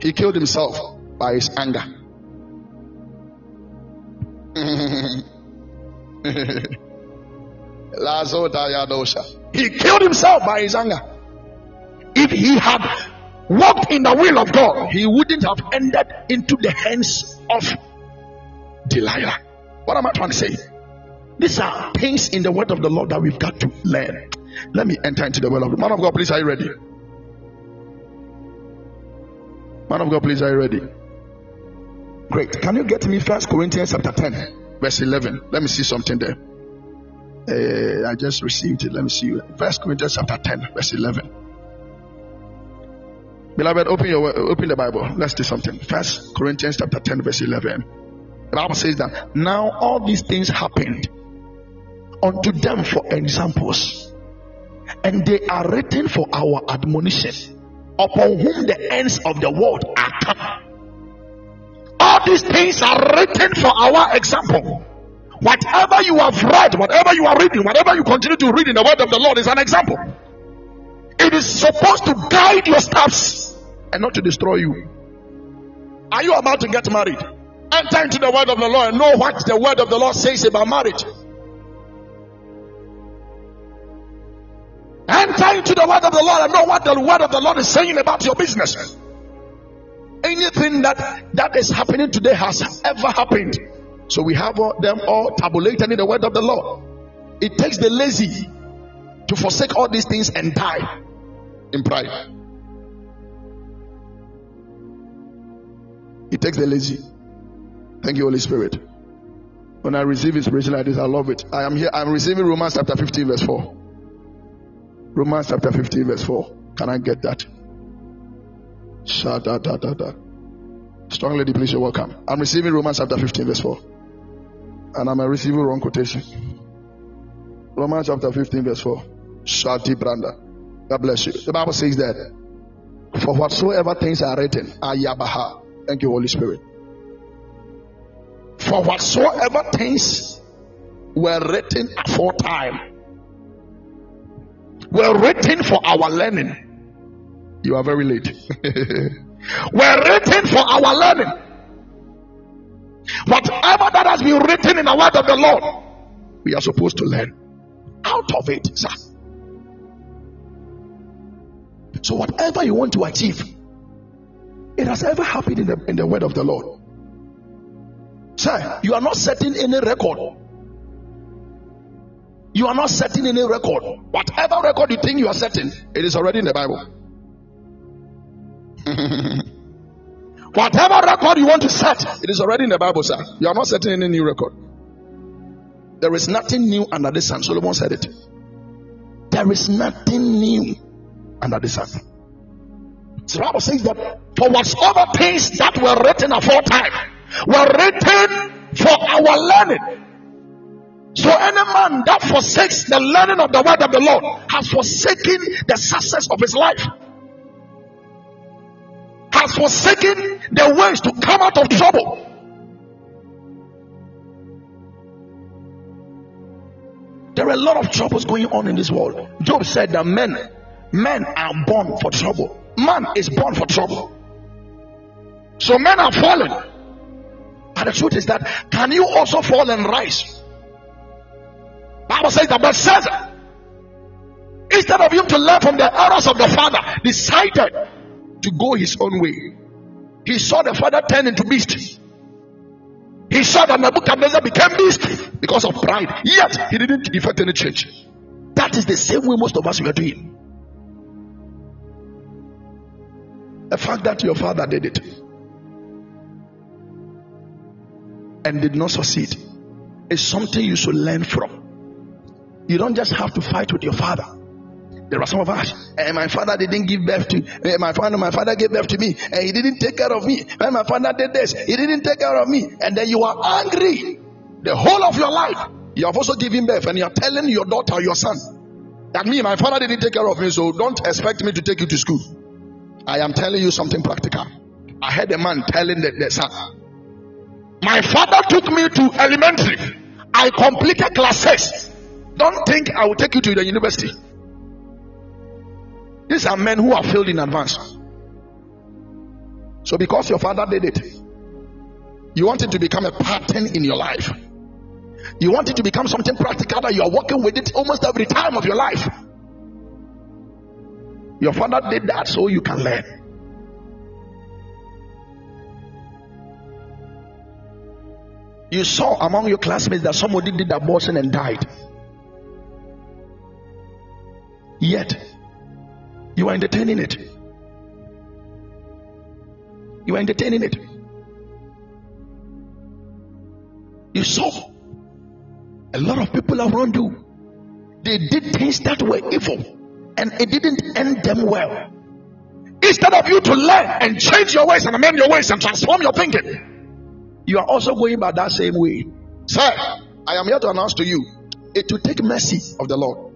He killed himself by his anger. he killed himself by his anger. If he had walked in the will of God, he wouldn't have ended into the hands of Delilah. What am I trying to say? These are things in the word of the Lord that we've got to learn. Let me enter into the word of the man of God. Please, are you ready? Man of God, please, are you ready? Great. Can you get me First Corinthians chapter 10, verse 11? Let me see something there. Uh, I just received it. Let me see. First Corinthians chapter 10, verse 11. Beloved, open your open the Bible. Let's do something. First Corinthians chapter 10, verse 11. The Bible says that now all these things happened unto them for examples, and they are written for our admonition, upon whom the ends of the world are come. All these things are written for our example. Whatever you have read, whatever you are reading, whatever you continue to read in the word of the Lord is an example. It is supposed to guide your steps and not to destroy you. Are you about to get married? Enter into the word of the Lord and know what the word of the Lord says about marriage. Enter into the word of the Lord and know what the word of the Lord is saying about your business. Anything that that is happening today has ever happened. So we have all, them all tabulated in the word of the Lord. It takes the lazy to forsake all these things and die in pride. He takes the lazy. Thank you, Holy Spirit. When I receive inspiration like this, I love it. I am here. I'm receiving Romans chapter 15, verse 4. Romans chapter 15, verse 4. Can I get that? Shada da da da. Strong lady, please, you're welcome. I'm receiving Romans chapter 15, verse 4. And I'm receiving wrong quotation. Romans chapter 15, verse 4. Shati Branda. God bless you. The Bible says that for whatsoever things are written, Ayabaha. Thank you, Holy Spirit. For whatsoever things were written aforetime were written for our learning. You are very late. were written for our learning. Whatever that has been written in the word of the Lord, we are supposed to learn out of it, sir. So, whatever you want to achieve, it has ever happened in the, in the word of the Lord. Sir, you are not setting any record. You are not setting any record. Whatever record you think you are setting, it is already in the Bible. Whatever record you want to set, it is already in the Bible, sir. You are not setting any new record. There is nothing new under the sun. Solomon said it. There is nothing new under the sun. So the Bible says that for whatsoever things that were written aforetime were written for our learning. So any man that forsakes the learning of the word of the Lord has forsaken the success of his life. Has forsaken the ways to come out of trouble. There are a lot of troubles going on in this world. Job said that men, men are born for trouble. Man is born for trouble. So men are fallen. But the truth is that can you also fall and rise? Bible says that but says instead of him to learn from the errors of the father, decided to go his own way. He saw the father turn into beast. He saw that Nebuchadnezzar became beast because of pride. Yet he didn't effect any change. That is the same way most of us are doing. The fact that your father did it and did not succeed is something you should learn from. You don't just have to fight with your father. There are some of us, and eh, my father didn't give birth to uh, my father. My father gave birth to me, and he didn't take care of me. When my father did this, he didn't take care of me, and then you are angry the whole of your life. You have also given birth, and you are telling your daughter your son that me, my father didn't take care of me, so don't expect me to take you to school. I am telling you something practical. I heard a man telling the, the son, My father took me to elementary. I completed class six. Don't think I will take you to the university. These are men who are failed in advance. So, because your father did it, you want it to become a pattern in your life. You want it to become something practical that you are working with it almost every time of your life. Your father did that so you can learn. You saw among your classmates that somebody did abortion and died. Yet, you are entertaining it. You are entertaining it. You saw a lot of people around you. They did things that were evil and it didn't end them well. Instead of you to learn and change your ways and amend your ways and transform your thinking, you are also going by that same way. Sir, I am here to announce to you it will take mercy of the Lord.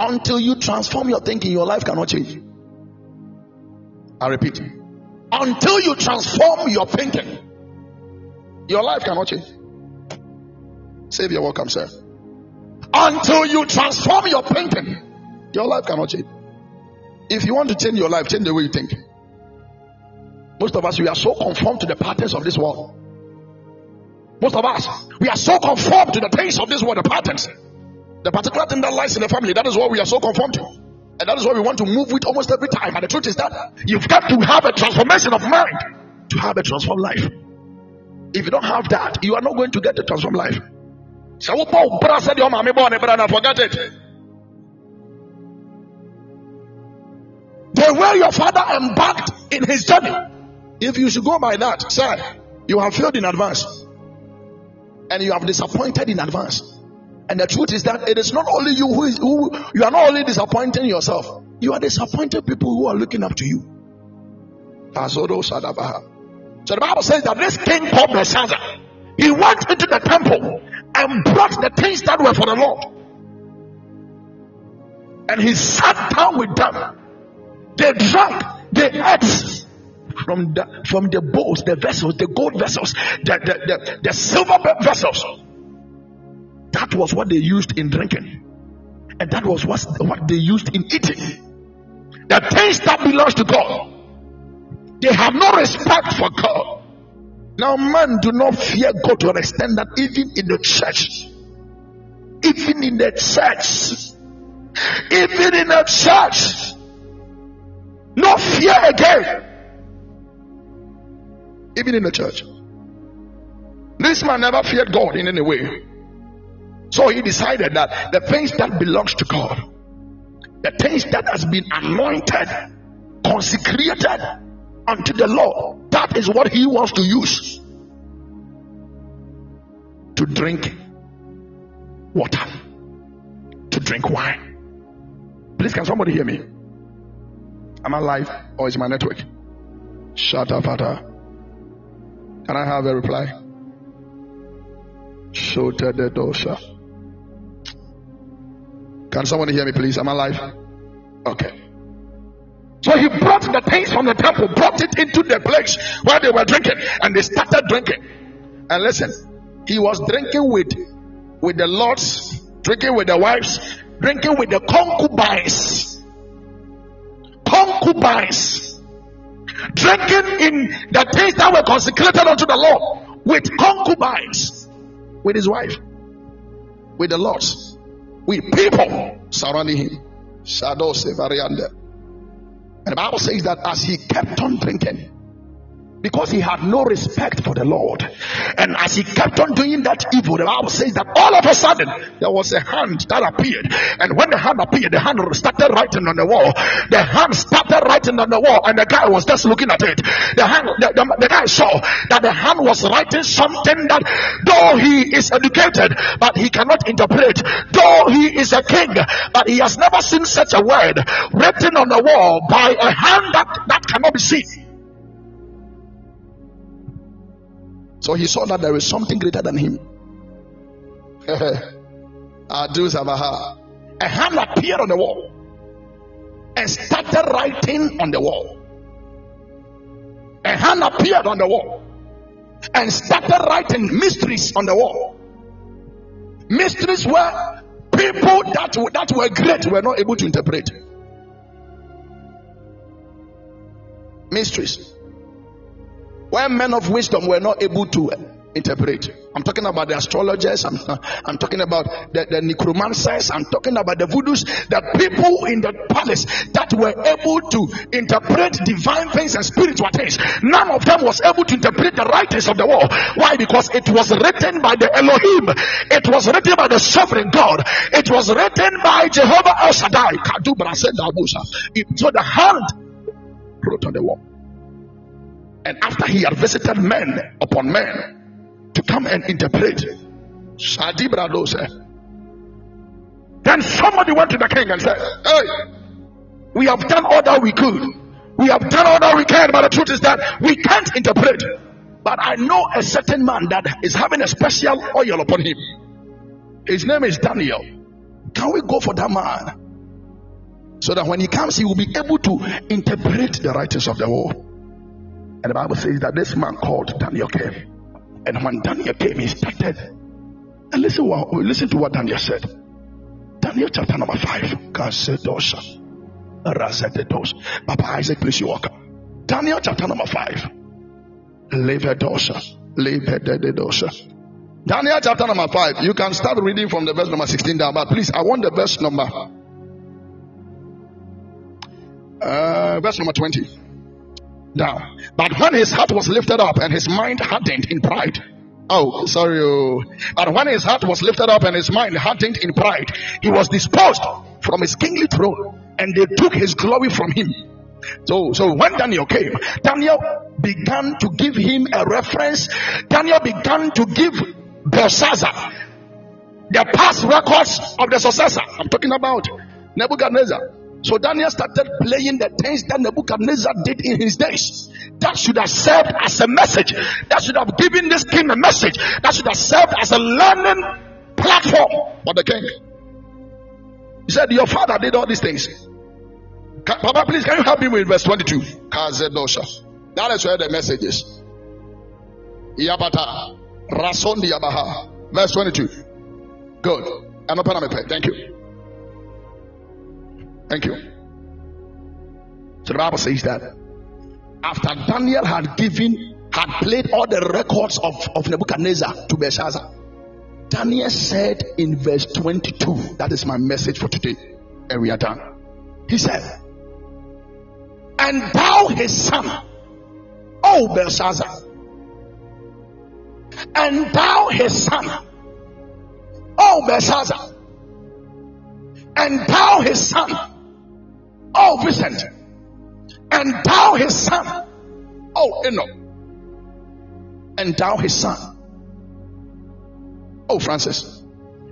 Until you transform your thinking, your life cannot change. I repeat, until you transform your thinking, your life cannot change. Save your welcome, sir. Until you transform your thinking, your life cannot change. If you want to change your life, change the way you think. Most of us, we are so conformed to the patterns of this world. Most of us, we are so conformed to the things of this world, the patterns. The particular thing that lies in the family, that is what we are so conformed to. And that is what we want to move with almost every time. And the truth is that you've got to have a transformation of mind to have a transformed life. If you don't have that, you are not going to get a transformed life. So forget it. The way your father embarked in his journey, if you should go by that, sir, you have failed in advance. And you have disappointed in advance. And the truth is that it is not only you who is who you are not only disappointing yourself, you are disappointing people who are looking up to you. So the Bible says that this king called Belshazzar, he went into the temple and brought the things that were for the Lord. And he sat down with them. They drank, they ate from the from the bowls, the vessels, the gold vessels, the, the, the, the silver vessels. That was what they used in drinking. And that was what, what they used in eating. The things that belongs to God. They have no respect for God. Now, man do not fear God to an extent that even in the church, even in the church, even in the church, no fear again. Even in the church. This man never feared God in any way. So he decided that the things that belongs to God, the things that has been anointed, consecrated unto the Lord, that is what he wants to use to drink water, to drink wine. Please, can somebody hear me? Am I live or is my network? Shut up, Father. Can I have a reply? Show the. Can someone hear me, please? Am I live? Okay. So he brought the things from the temple, brought it into the place where they were drinking, and they started drinking. And listen, he was drinking with with the lords, drinking with the wives, drinking with the concubines, concubines, drinking in the things that were consecrated unto the Lord with concubines, with his wife, with the lords. With people surrounding him. Shadows And the Bible says that as he kept on drinking, because he had no respect for the Lord. And as he kept on doing that evil, the Bible says that all of a sudden there was a hand that appeared. And when the hand appeared, the hand started writing on the wall. The hand started writing on the wall, and the guy was just looking at it. The hand, the, the, the guy saw that the hand was writing something that though he is educated, but he cannot interpret. Though he is a king, but he has never seen such a word written on the wall by a hand that, that cannot be seen. So he saw that there is something greater than him. Ah, A hand appeared on the wall and started writing on the wall. A hand appeared on the wall and started writing mysteries on the wall. Mysteries where people that, that were great were not able to interpret. Mysteries where men of wisdom were not able to interpret. I'm talking about the astrologers, I'm, I'm talking about the, the necromancers, I'm talking about the voodoos, the people in the palace that were able to interpret divine things and spiritual things. None of them was able to interpret the writings of the wall. Why? Because it was written by the Elohim, it was written by the sovereign God, it was written by Jehovah El Shaddai. So the hand wrote on the wall. And after he had visited men upon men to come and interpret, then somebody went to the king and said, Hey, we have done all that we could. We have done all that we can, but the truth is that we can't interpret. But I know a certain man that is having a special oil upon him. His name is Daniel. Can we go for that man? So that when he comes, he will be able to interpret the writings of the wall. And the Bible says that this man called Daniel came. And when Daniel came, he started. And listen, listen to what Daniel said. Daniel chapter number 5. God said, Papa Isaac, please you walk. Daniel chapter number 5. Daniel chapter number 5. You can start reading from the verse number 16 down, but please, I want the verse number. Uh, verse number 20 down. But when his heart was lifted up and his mind hardened in pride, Oh, sorry. Oh. But when his heart was lifted up and his mind hardened in pride, he was disposed from his kingly throne and they took his glory from him. So, so when Daniel came, Daniel began to give him a reference. Daniel began to give Belshazzar the past records of the successor. I'm talking about Nebuchadnezzar. So Daniel started playing the things that Nebuchadnezzar did in his days. That should have served as a message. That should have given this king a message. That should have served as a learning platform for the king. He said, Your father did all these things. Papa, please, can you help me with verse 22? That is where the message is. Yabata. Rason Yabaha. Verse 22. Good. I'm open Thank you. Thank you. So the Bible says that after Daniel had given, had played all the records of, of Nebuchadnezzar to Belshazzar, Daniel said in verse 22, that is my message for today, and we are done. He said, And thou his son, O Belshazzar, and thou his son, O Belshazzar, and thou his son, Oh, o Vincent, and thou his son, Oh, Enoch, and thou his son, Oh, Francis.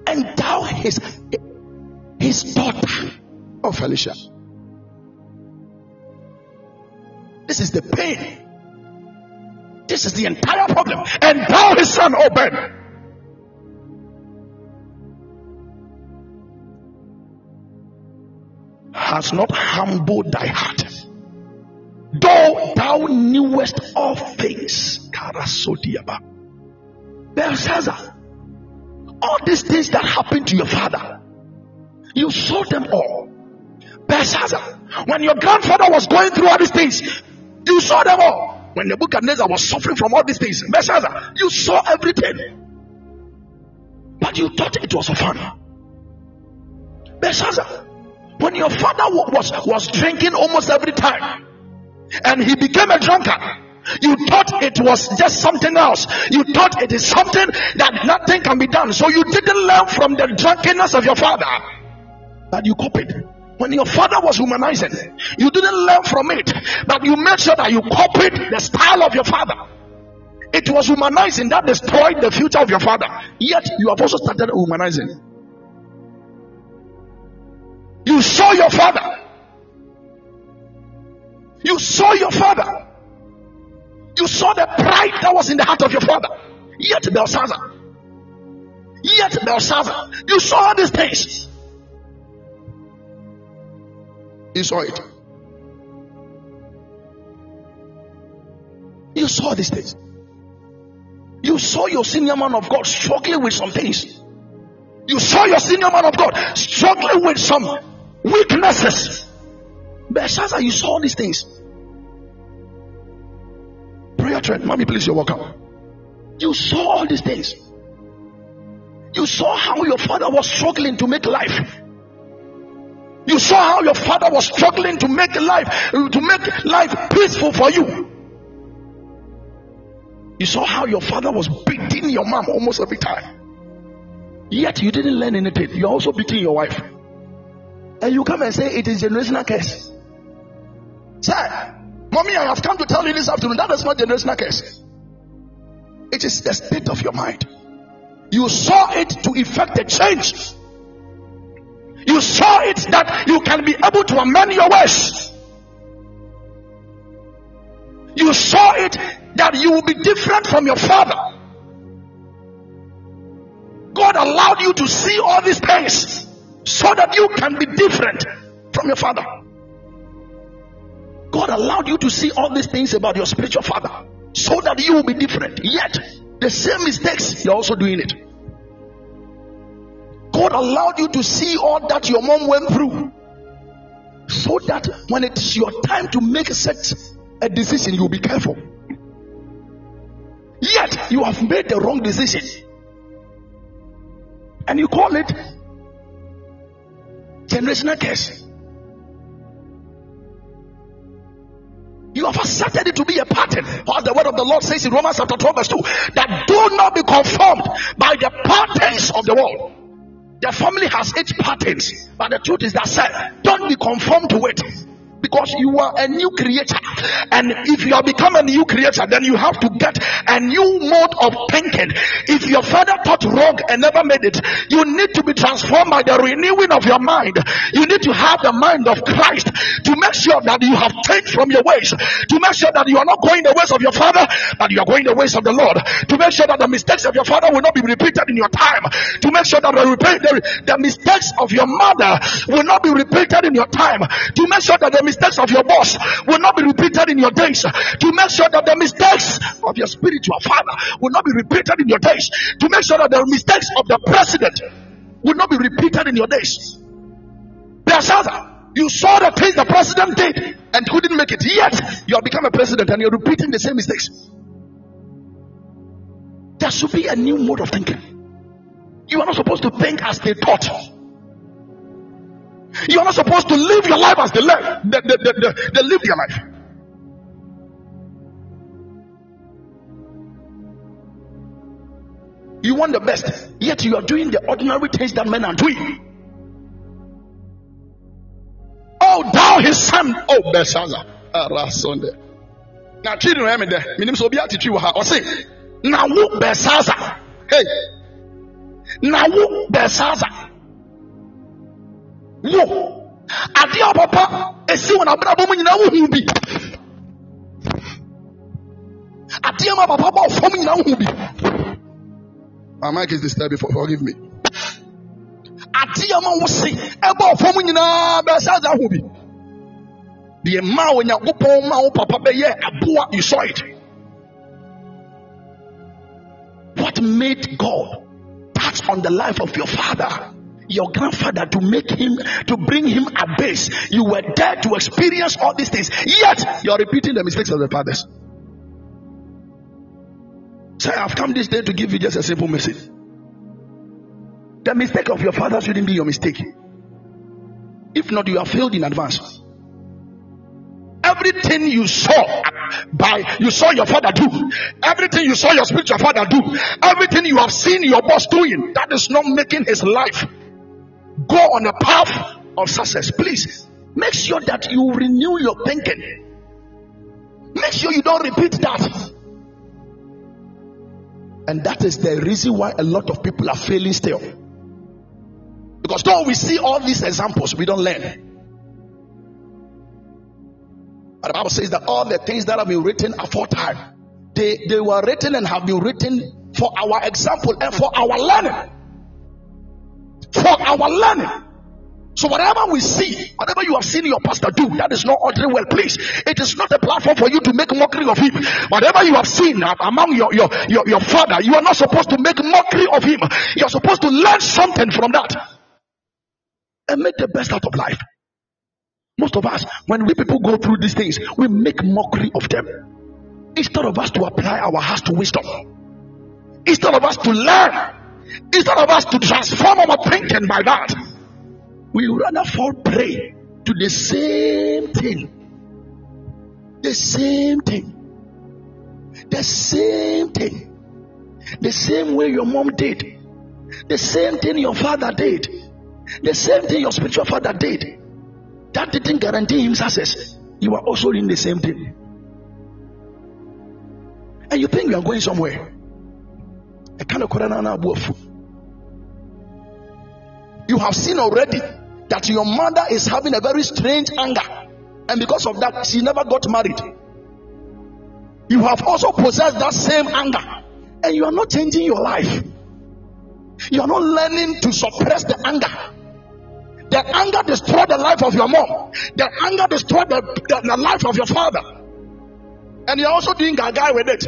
And thou his his daughter. Oh, Felicia. This is the pain. This is the entire problem. And thou his son, oh Ben. Has not humbled thy heart. Though thou knewest all things. Belshazzar all these things that happened to your father, you saw them all. Belshazzar, when your grandfather was going through all these things, you saw them all. When Nebuchadnezzar was suffering from all these things, Belshazzar, you saw everything. But you thought it was a fun. Belshazzar, when your father was, was drinking almost every time and he became a drunkard, you thought it was just something else. You thought it is something that nothing can be done. So you didn't learn from the drunkenness of your father, but you copied. When your father was humanizing, you didn't learn from it, but you made sure that you copied the style of your father. It was humanizing that destroyed the future of your father. Yet you have also started humanizing. You saw your father. You saw your father. You saw the pride that was in the heart of your father. Yet Belshazzar. Yet Belshazzar. You saw all these things. You saw it. You saw these things. You saw your senior man of God struggling with some things. You saw your senior man of God struggling with some weaknesses. Belshazzar, you saw these things prayer trend. Mommy, please, you're welcome. You saw all these things. You saw how your father was struggling to make life. You saw how your father was struggling to make life to make life peaceful for you. You saw how your father was beating your mom almost every time. Yet you didn't learn anything. You're also beating your wife. And you come and say it is generational curse. Sir, Mommy, I have come to tell you this afternoon that is not generational curse. It is the state of your mind. You saw it to effect a change. You saw it that you can be able to amend your ways. You saw it that you will be different from your father. God allowed you to see all these things so that you can be different from your father. God allowed you to see all these things about your spiritual father so that you will be different. Yet, the same mistakes, you're also doing it. God allowed you to see all that your mom went through so that when it's your time to make such a decision, you'll be careful. Yet, you have made the wrong decision. And you call it generational curse. You have accepted it to be a pattern. As the word of the Lord says in Romans chapter 12, verse 2, that do not be conformed by the patterns of the world. The family has its patterns, but the truth is that, sir, don't be conformed to it. Because you are a new creator. And if you have become a new creator, then you have to get a new mode of thinking. If your father thought wrong and never made it, you need to be transformed by the renewing of your mind. You need to have the mind of Christ to make sure that you have changed from your ways, to make sure that you are not going the ways of your father, but you are going the ways of the Lord, to make sure that the mistakes of your father will not be repeated in your time, to make sure that the, the, the mistakes of your mother will not be repeated in your time, to make sure that the mistakes of your boss will not be repeated in your days. To make sure that the mistakes of your spiritual father will not be repeated in your days. To make sure that the mistakes of the president will not be repeated in your days. Belshazzar, you saw the things the president did and couldn't make it. Yet you have become a president and you're repeating the same mistakes. There should be a new mode of thinking. You are not supposed to think as they thought. You are not supposed to live your life as they live. They, they, they, they live their life. You want the best, yet you are doing the ordinary things that men are doing. Oh, thou his son, oh Belshazzar. Now, children, I mean, meaning so be attitude. I say, now, Belshazzar. Hey, now, Belshazzar wo adeɛ a papa esi wɔn abrabɔ mu nyinaa wohu bi. Adeɛ ma papa bɔ fam nyinaa wohu bi. My mic is disturbed for forgive me. Adeɛ ma wosi ɛbɔ fam nyinaa bɛsɛ adza ho bi. Deɛ mmaa onyankopɔn ma wo papa bɛyɛ aboa you saw it what made God touch on the life of your father your grandfather to make him to bring him a base. You were there to experience all these things, yet you are repeating the mistakes of the fathers. So I've come this day to give you just a simple message. The mistake of your father shouldn't be your mistake. If not, you have failed in advance. Everything you saw by you saw your father do, everything you saw your spiritual father do, everything you have seen your boss doing, that is not making his life go on a path of success, please make sure that you renew your thinking. Make sure you don't repeat that. And that is the reason why a lot of people are failing still. Because though we see all these examples, we don't learn. But the Bible says that all the things that have been written aforetime, they, they were written and have been written for our example and for our learning for our learning. So whatever we see, whatever you have seen your pastor do, that is not ordinary well please. It is not a platform for you to make mockery of him. Whatever you have seen uh, among your, your, your, your father, you are not supposed to make mockery of him. You are supposed to learn something from that. And make the best out of life. Most of us, when we people go through these things, we make mockery of them. Instead of us to apply our hearts to wisdom. Instead of us to learn Instead of us to transform our thinking by that, we rather fall prey to the same thing. The same thing. The same thing. The same way your mom did. The same thing your father did. The same thing your spiritual father did. That didn't guarantee him success. You are also doing the same thing. And you think you are going somewhere. You have seen already that your mother is having a very strange anger, and because of that, she never got married. You have also possessed that same anger, and you are not changing your life. You are not learning to suppress the anger. The anger destroyed the life of your mom. The anger destroyed the, the, the life of your father. And you're also doing a guy with it.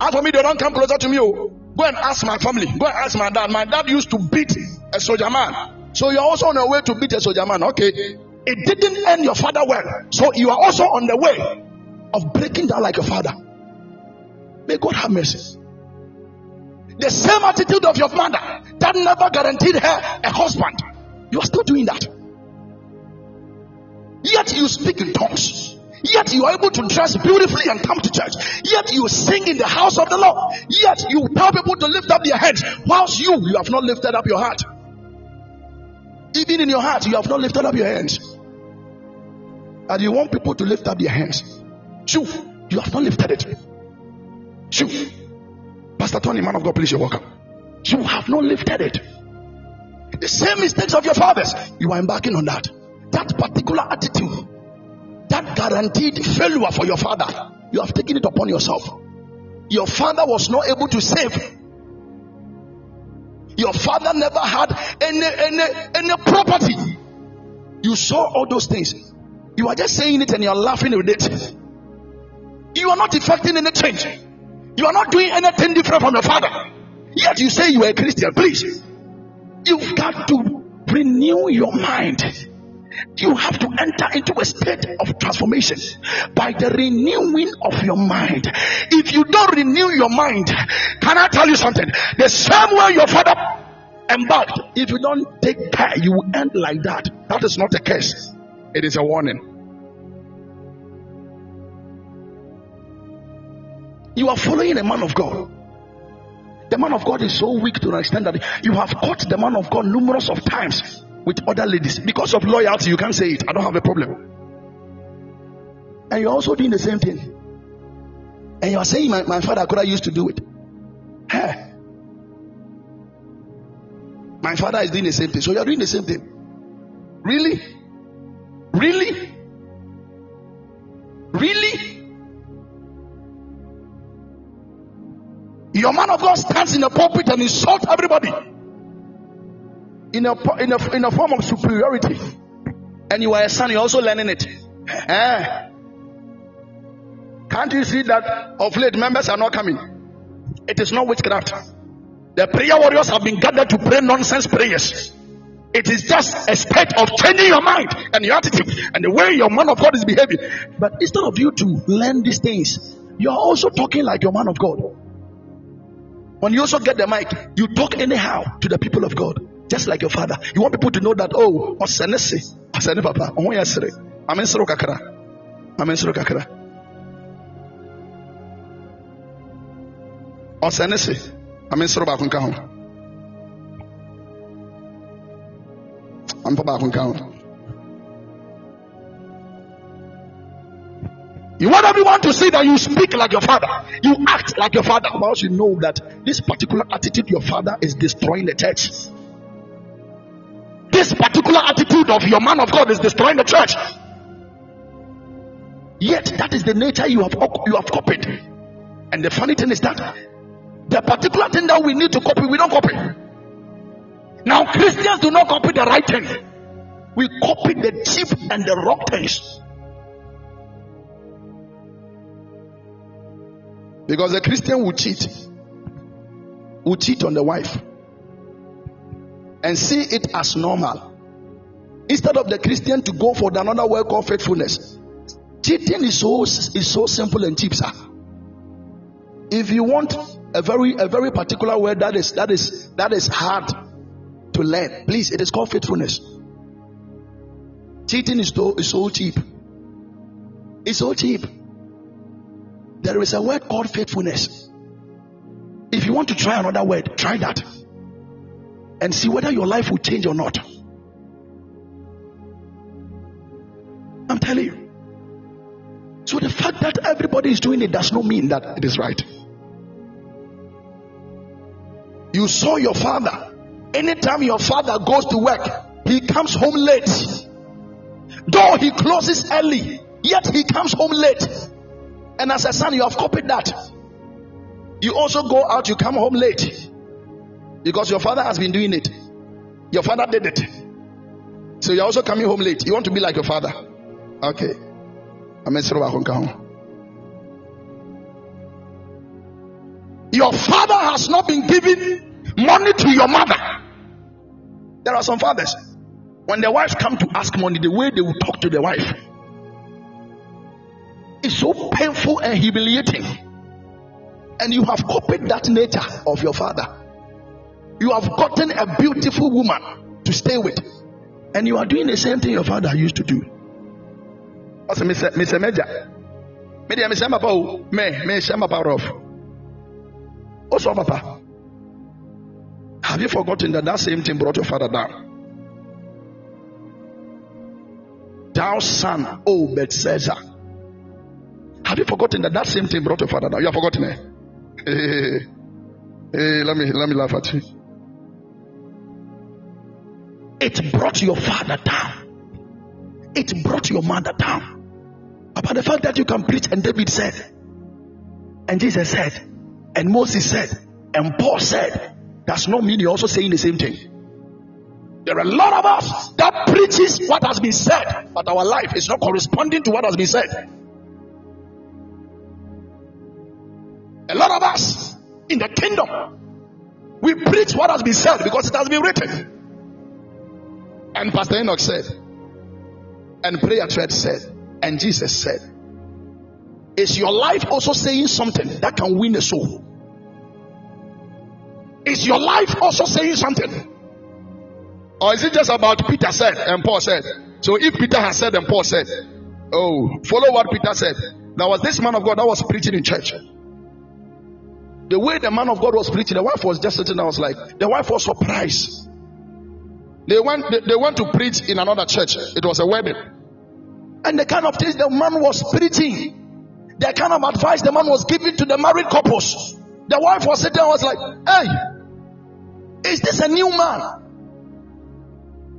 As for me, they don't come closer to me. Oh. Go and ask my family. Go and ask my dad. My dad used to beat a soldier man. So you're also on the way to beat a soldier man. Okay. It didn't end your father well. So you are also on the way of breaking down like your father. May God have mercy. The same attitude of your mother that never guaranteed her a husband. You are still doing that. Yet you speak in tongues. Yet you are able to dress beautifully and come to church. Yet you sing in the house of the Lord. Yet you tell people to lift up their heads, whilst you, you have not lifted up your heart. Even in your heart, you have not lifted up your hands. And you want people to lift up their hands. Shoo, you have not lifted it. Shoo. Pastor Tony, man of God, please, you're welcome. You have not lifted it. The same mistakes of your fathers, you are embarking on that. That particular attitude, that guaranteed failure for your father, you have taken it upon yourself. Your father was not able to save. Your father never had any any any property. You saw all those things. You are just saying it and you are laughing with it. You are not effecting any change. You are not doing anything different from your father. Yet you say you are a Christian. Please, you've got to renew your mind. You have to enter into a state of transformation by the renewing of your mind. If you don't renew your mind, can I tell you something? The same way your father embarked, if you don't take care, you will end like that. That is not a curse, it is a warning. You are following a man of God. The man of God is so weak to an extent that you have caught the man of God numerous of times with other ladies because of loyalty. You can't say it. I don't have a problem. And you're also doing the same thing. And you are saying, My, my father could have used to do it. Hey. My father is doing the same thing. So you're doing the same thing. Really? Really? Really? Your man of God stands in the pulpit and insults everybody in a, in a, in a form of superiority. And you are a son, you're also learning it. Eh? Can't you see that of late members are not coming? It is not witchcraft. The prayer warriors have been gathered to pray nonsense prayers. It is just a state of changing your mind and your attitude and the way your man of God is behaving. But instead of you to learn these things, you are also talking like your man of God. When you also get the mic, you talk anyhow to the people of God, just like your father. You want people to know that, oh, Osenese, Osene Papa, Omo Yasere, Amen Sro Kakra, Amen Sro Kakra. Osenese, Amen Sro Bakun Kahon. Ampa Bakun Kahon. You want everyone to see that you speak like your father, you act like your father, but you know that this particular attitude your father is destroying the church. This particular attitude of your man of God is destroying the church. Yet that is the nature you have you have copied. And the funny thing is that the particular thing that we need to copy, we don't copy. Now Christians do not copy the right thing. We copy the cheap and the wrong things. Because a Christian will cheat, will cheat on the wife and see it as normal. Instead of the Christian to go for another word called faithfulness, cheating is so is so simple and cheap, sir. If you want a very a very particular word that is that is that is hard to learn, please, it is called faithfulness. Cheating is so is so cheap. It's so cheap. There is a word called faithfulness. If you want to try another word, try that and see whether your life will change or not. I'm telling you. So the fact that everybody is doing it does not mean that it is right. You saw your father. Anytime your father goes to work, he comes home late. Though he closes early, yet he comes home late. And as a son, you have copied that. You also go out, you come home late. Because your father has been doing it. Your father did it. So you're also coming home late. You want to be like your father. Okay. Your father has not been giving money to your mother. There are some fathers. When their wives come to ask money, the way they will talk to their wife is so painful and humiliating. And you have copied that nature of your father. You have gotten a beautiful woman to stay with, and you are doing the same thing your father used to do. Ɔsɛ Mr. Mr. Major, me deɛ. Papa o, me me Mr. Papa rough. Also, Papa, have you forgotten that that same thing brought your father down? thou son, O Belshazzar. Have you forgotten that that same thing brought your father down? You have forgotten it. Hey, hey, let me let me laugh at you. It brought your father down. It brought your mother down. About the fact that you can preach, and David said, and Jesus said, and Moses said, and Paul said, does not mean you're also saying the same thing. There are a lot of us that preaches what has been said, but our life is not corresponding to what has been said. A lot of us in the kingdom, we preach what has been said because it has been written. And Pastor Enoch said, and Prayer Thread said, and Jesus said, Is your life also saying something that can win a soul? Is your life also saying something? Or is it just about Peter said and Paul said? So if Peter has said and Paul said, Oh, follow what Peter said. There was this man of God that was preaching in church. The way the man of God was preaching, the wife was just sitting there, was like, the wife was surprised. They went, they, they went to preach in another church. It was a wedding. And the kind of things the man was preaching, the kind of advice the man was giving to the married couples. The wife was sitting there was like, Hey, is this a new man?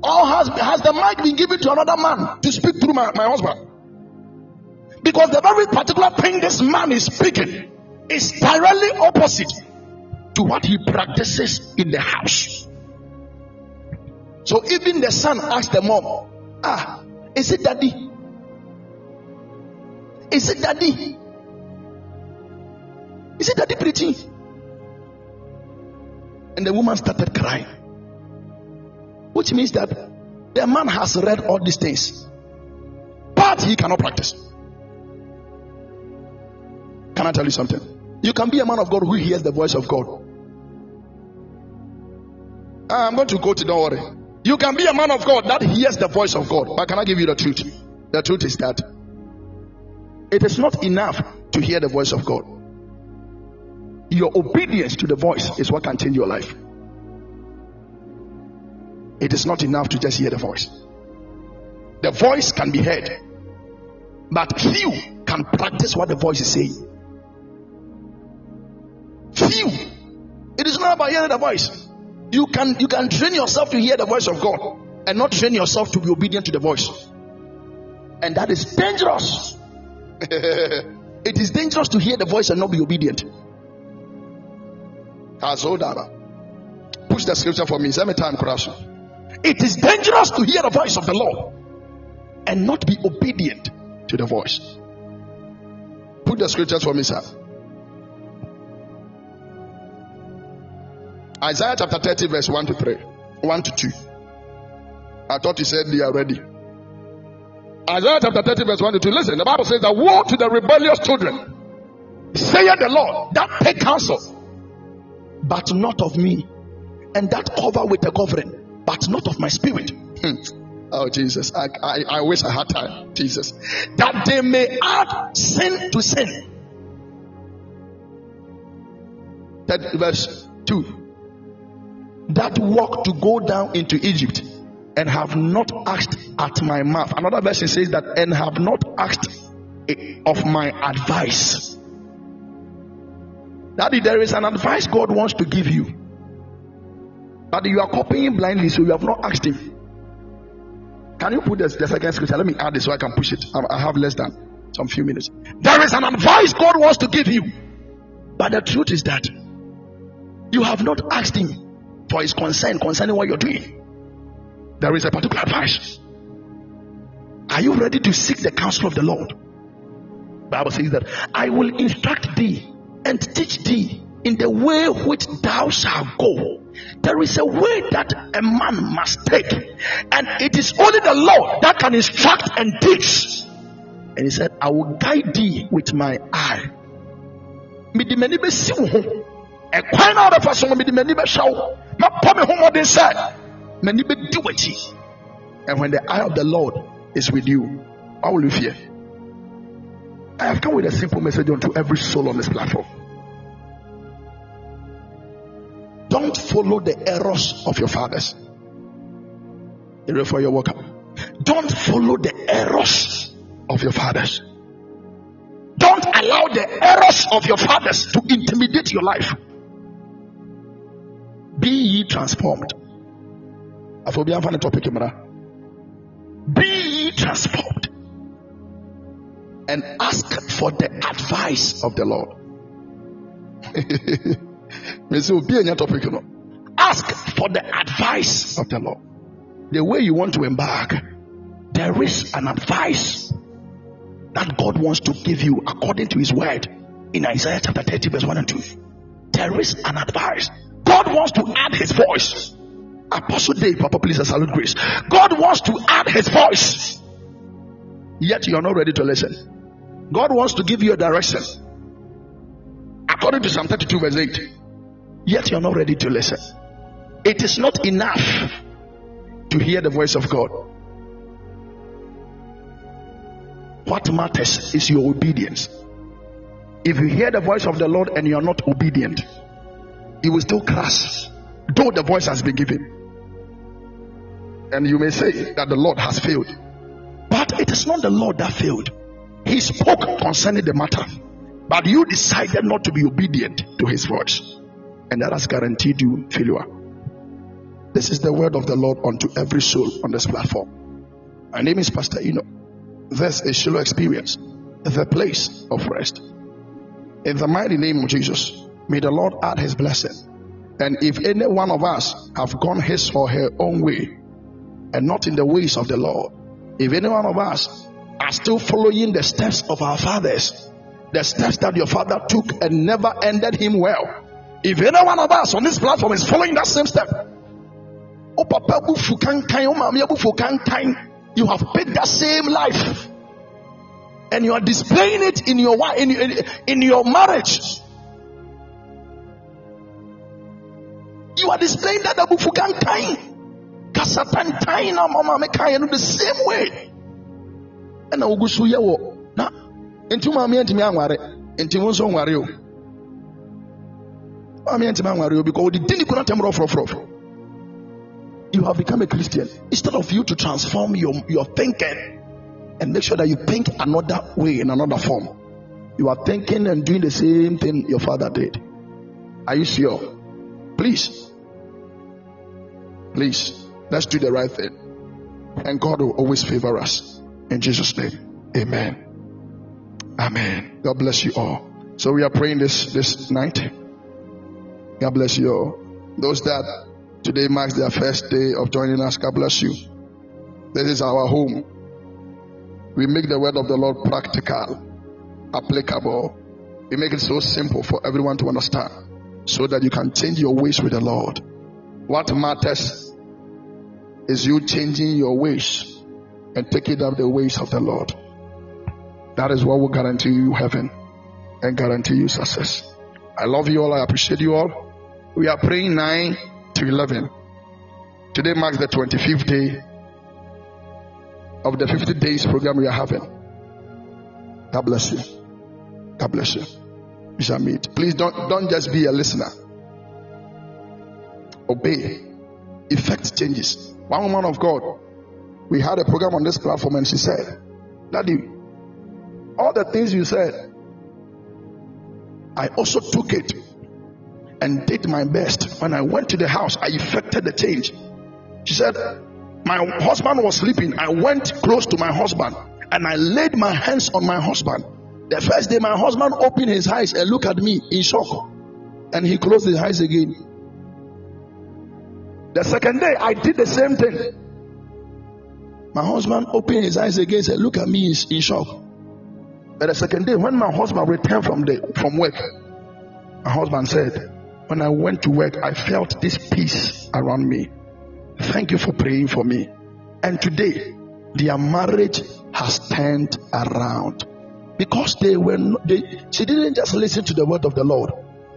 Or has, has the mic been given to another man to speak through my, my husband? Because the very particular thing this man is speaking is directly opposite to what he practices in the house. So even the son asked the mom, Ah, is it daddy? Is it daddy? Is it daddy preaching? And the woman started crying. Which means that the man has read all these things, but he cannot practice. Can I tell you something? You can be a man of God who hears the voice of God. I'm going to go to, don't worry. You can be a man of God that hears the voice of God. But can I give you the truth? The truth is that it is not enough to hear the voice of God. Your obedience to the voice is what can change your life. It is not enough to just hear the voice. The voice can be heard, but few can practice what the voice is saying. Few. It is not about hearing the voice. You can you can train yourself to hear the voice of God and not train yourself to be obedient to the voice. And that is dangerous. it is dangerous to hear the voice and not be obedient. Push the scripture for me. Time. It is dangerous to hear the voice of the Lord and not be obedient to the voice. Put the scriptures for me, sir. Isaiah chapter 30, verse 1 to 3. 1 to 2. I thought you said they are ready. Isaiah chapter 30, verse 1 to 2. Listen, the Bible says that woe to the rebellious children, saith the Lord, that take counsel, but not of me, and that cover with a covering, but not of my spirit. Hmm. Oh, Jesus, I, I, I wish I had time. Jesus, that they may add sin to sin. That verse 2 that walk to go down into Egypt and have not asked at my mouth. Another version says that and have not asked of my advice. Daddy, there is an advice God wants to give you. But you are copying blindly, so you have not asked Him. Can you put this, the second scripture? Let me add this so I can push it. I have less than some few minutes. There is an advice God wants to give you. But the truth is that you have not asked Him for his concern concerning what you're doing. There is a particular advice. Are you ready to seek the counsel of the Lord? Bible says that I will instruct thee and teach thee in the way which thou shalt go. There is a way that a man must take, and it is only the Lord that can instruct and teach. And he said, I will guide thee with my eye ɛkwan na wo mɛpɔ me homɔden sɛ m'ani bɛdi w'akyi. And when the eye of the lord is with you why will you fear? I have come with a simple message unto every soul on this platform. Don't follow the errors of your fathers. For your welcome Don't follow the errors of your fathers. Don't allow the errors of your fathers to intimidate your life. Be ye transformed. Afobian fan topic Be ye transformed and ask for the advice of the Lord. Ask for the advice of the Lord. The way you want to embark, there is an advice that God wants to give you according to His word in Isaiah chapter 30, verse 1 and 2. There is an advice. God wants to add His voice. Apostle Dave, Papa, please salute grace. God wants to add His voice. Yet you are not ready to listen. God wants to give you a direction. According to Psalm 32, verse 8. Yet you are not ready to listen. It is not enough to hear the voice of God. What matters is your obedience. If you hear the voice of the Lord and you are not obedient, you will still crash, though the voice has been given. And you may say that the Lord has failed. But it is not the Lord that failed. He spoke concerning the matter. But you decided not to be obedient to his voice. And that has guaranteed you failure. This is the word of the Lord unto every soul on this platform. My name is Pastor Eno. This is Shiloh Experience, the place of rest. In the mighty name of Jesus, may the Lord add his blessing. And if any one of us have gone his or her own way and not in the ways of the Lord, if any one of us are still following the steps of our fathers, the steps that your father took and never ended him well, if any one of us on this platform is following that same step, oh papa oh, you have picked that same life and you are displaying it in your in, in, in your marriage you are displaying that abufu kankan kasatantan na mama mekae no the same way ɛna wogu so yɛ wɔ na nti maame antumi anware nti wo nso nware o maame antumi anware o because wode di ne kura tɛm rɔfrɔfrɔfrɔ you have become a Christian. Instead of you to transform your, your thinking and make sure that you think another way in another form, you are thinking and doing the same thing your father did. Are you sure? Please, please, let's do the right thing. And God will always favor us. In Jesus' name, amen. Amen. God bless you all. So we are praying this this night. God bless you all. Those that Today marks their first day of joining us. God bless you. This is our home. We make the word of the Lord practical, applicable. We make it so simple for everyone to understand so that you can change your ways with the Lord. What matters is you changing your ways and taking up the ways of the Lord. That is what will guarantee you heaven and guarantee you success. I love you all. I appreciate you all. We are praying nine to 11. Today marks the 25th day of the 50 days program we are having. God bless you. God bless you. We shall meet. Please don't, don't just be a listener. Obey. Effect changes. One woman of God, we had a program on this platform and she said, Daddy, all the things you said, I also took it and did my best. When I went to the house, I effected the change. She said, My husband was sleeping. I went close to my husband and I laid my hands on my husband. The first day, my husband opened his eyes and looked at me in shock. And he closed his eyes again. The second day, I did the same thing. My husband opened his eyes again and said, Look at me he's in shock. But the second day, when my husband returned from the from work, my husband said, when I went to work, I felt this peace around me. Thank you for praying for me. And today, their marriage has turned around because they were not, they, she didn't just listen to the word of the Lord,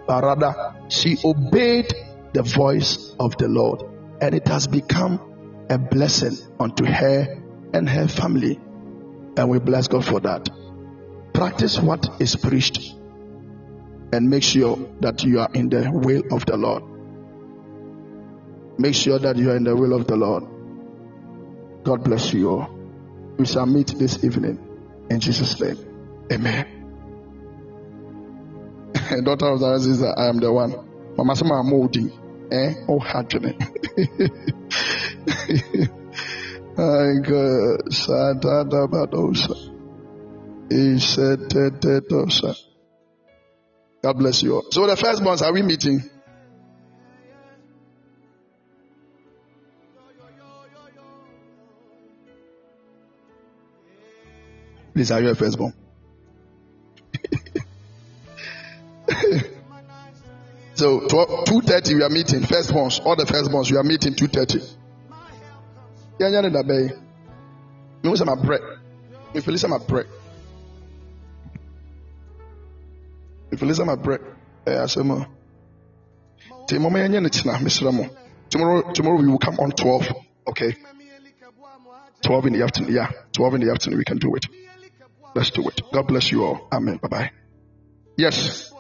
but rather she obeyed the voice of the Lord, and it has become a blessing unto her and her family. And we bless God for that. Practice what is preached and make sure that you are in the will of the Lord. Make sure that you are in the will of the Lord. God bless you all. We shall meet this evening in Jesus' name. Amen. Daughter of the I am the one. Mama amodi. Eh? Oh, hadjene. My God. Sadada badosa. God bless you all. So the first ones, are we meeting? Please, are you a firstborn? so, 2.30 we are meeting. first Firstborns, all the first firstborns, we are meeting 2.30. Yeah, yeah, that bay. Me was my bread. Me feel my bread. Me feel my bread. Eh, asemo. Tomorrow, tomorrow we will come on 12. Okay. 12 in the afternoon. Yeah, 12 in the afternoon. We can do it. Let's do it. God bless you all. Amen. Bye bye. Yes.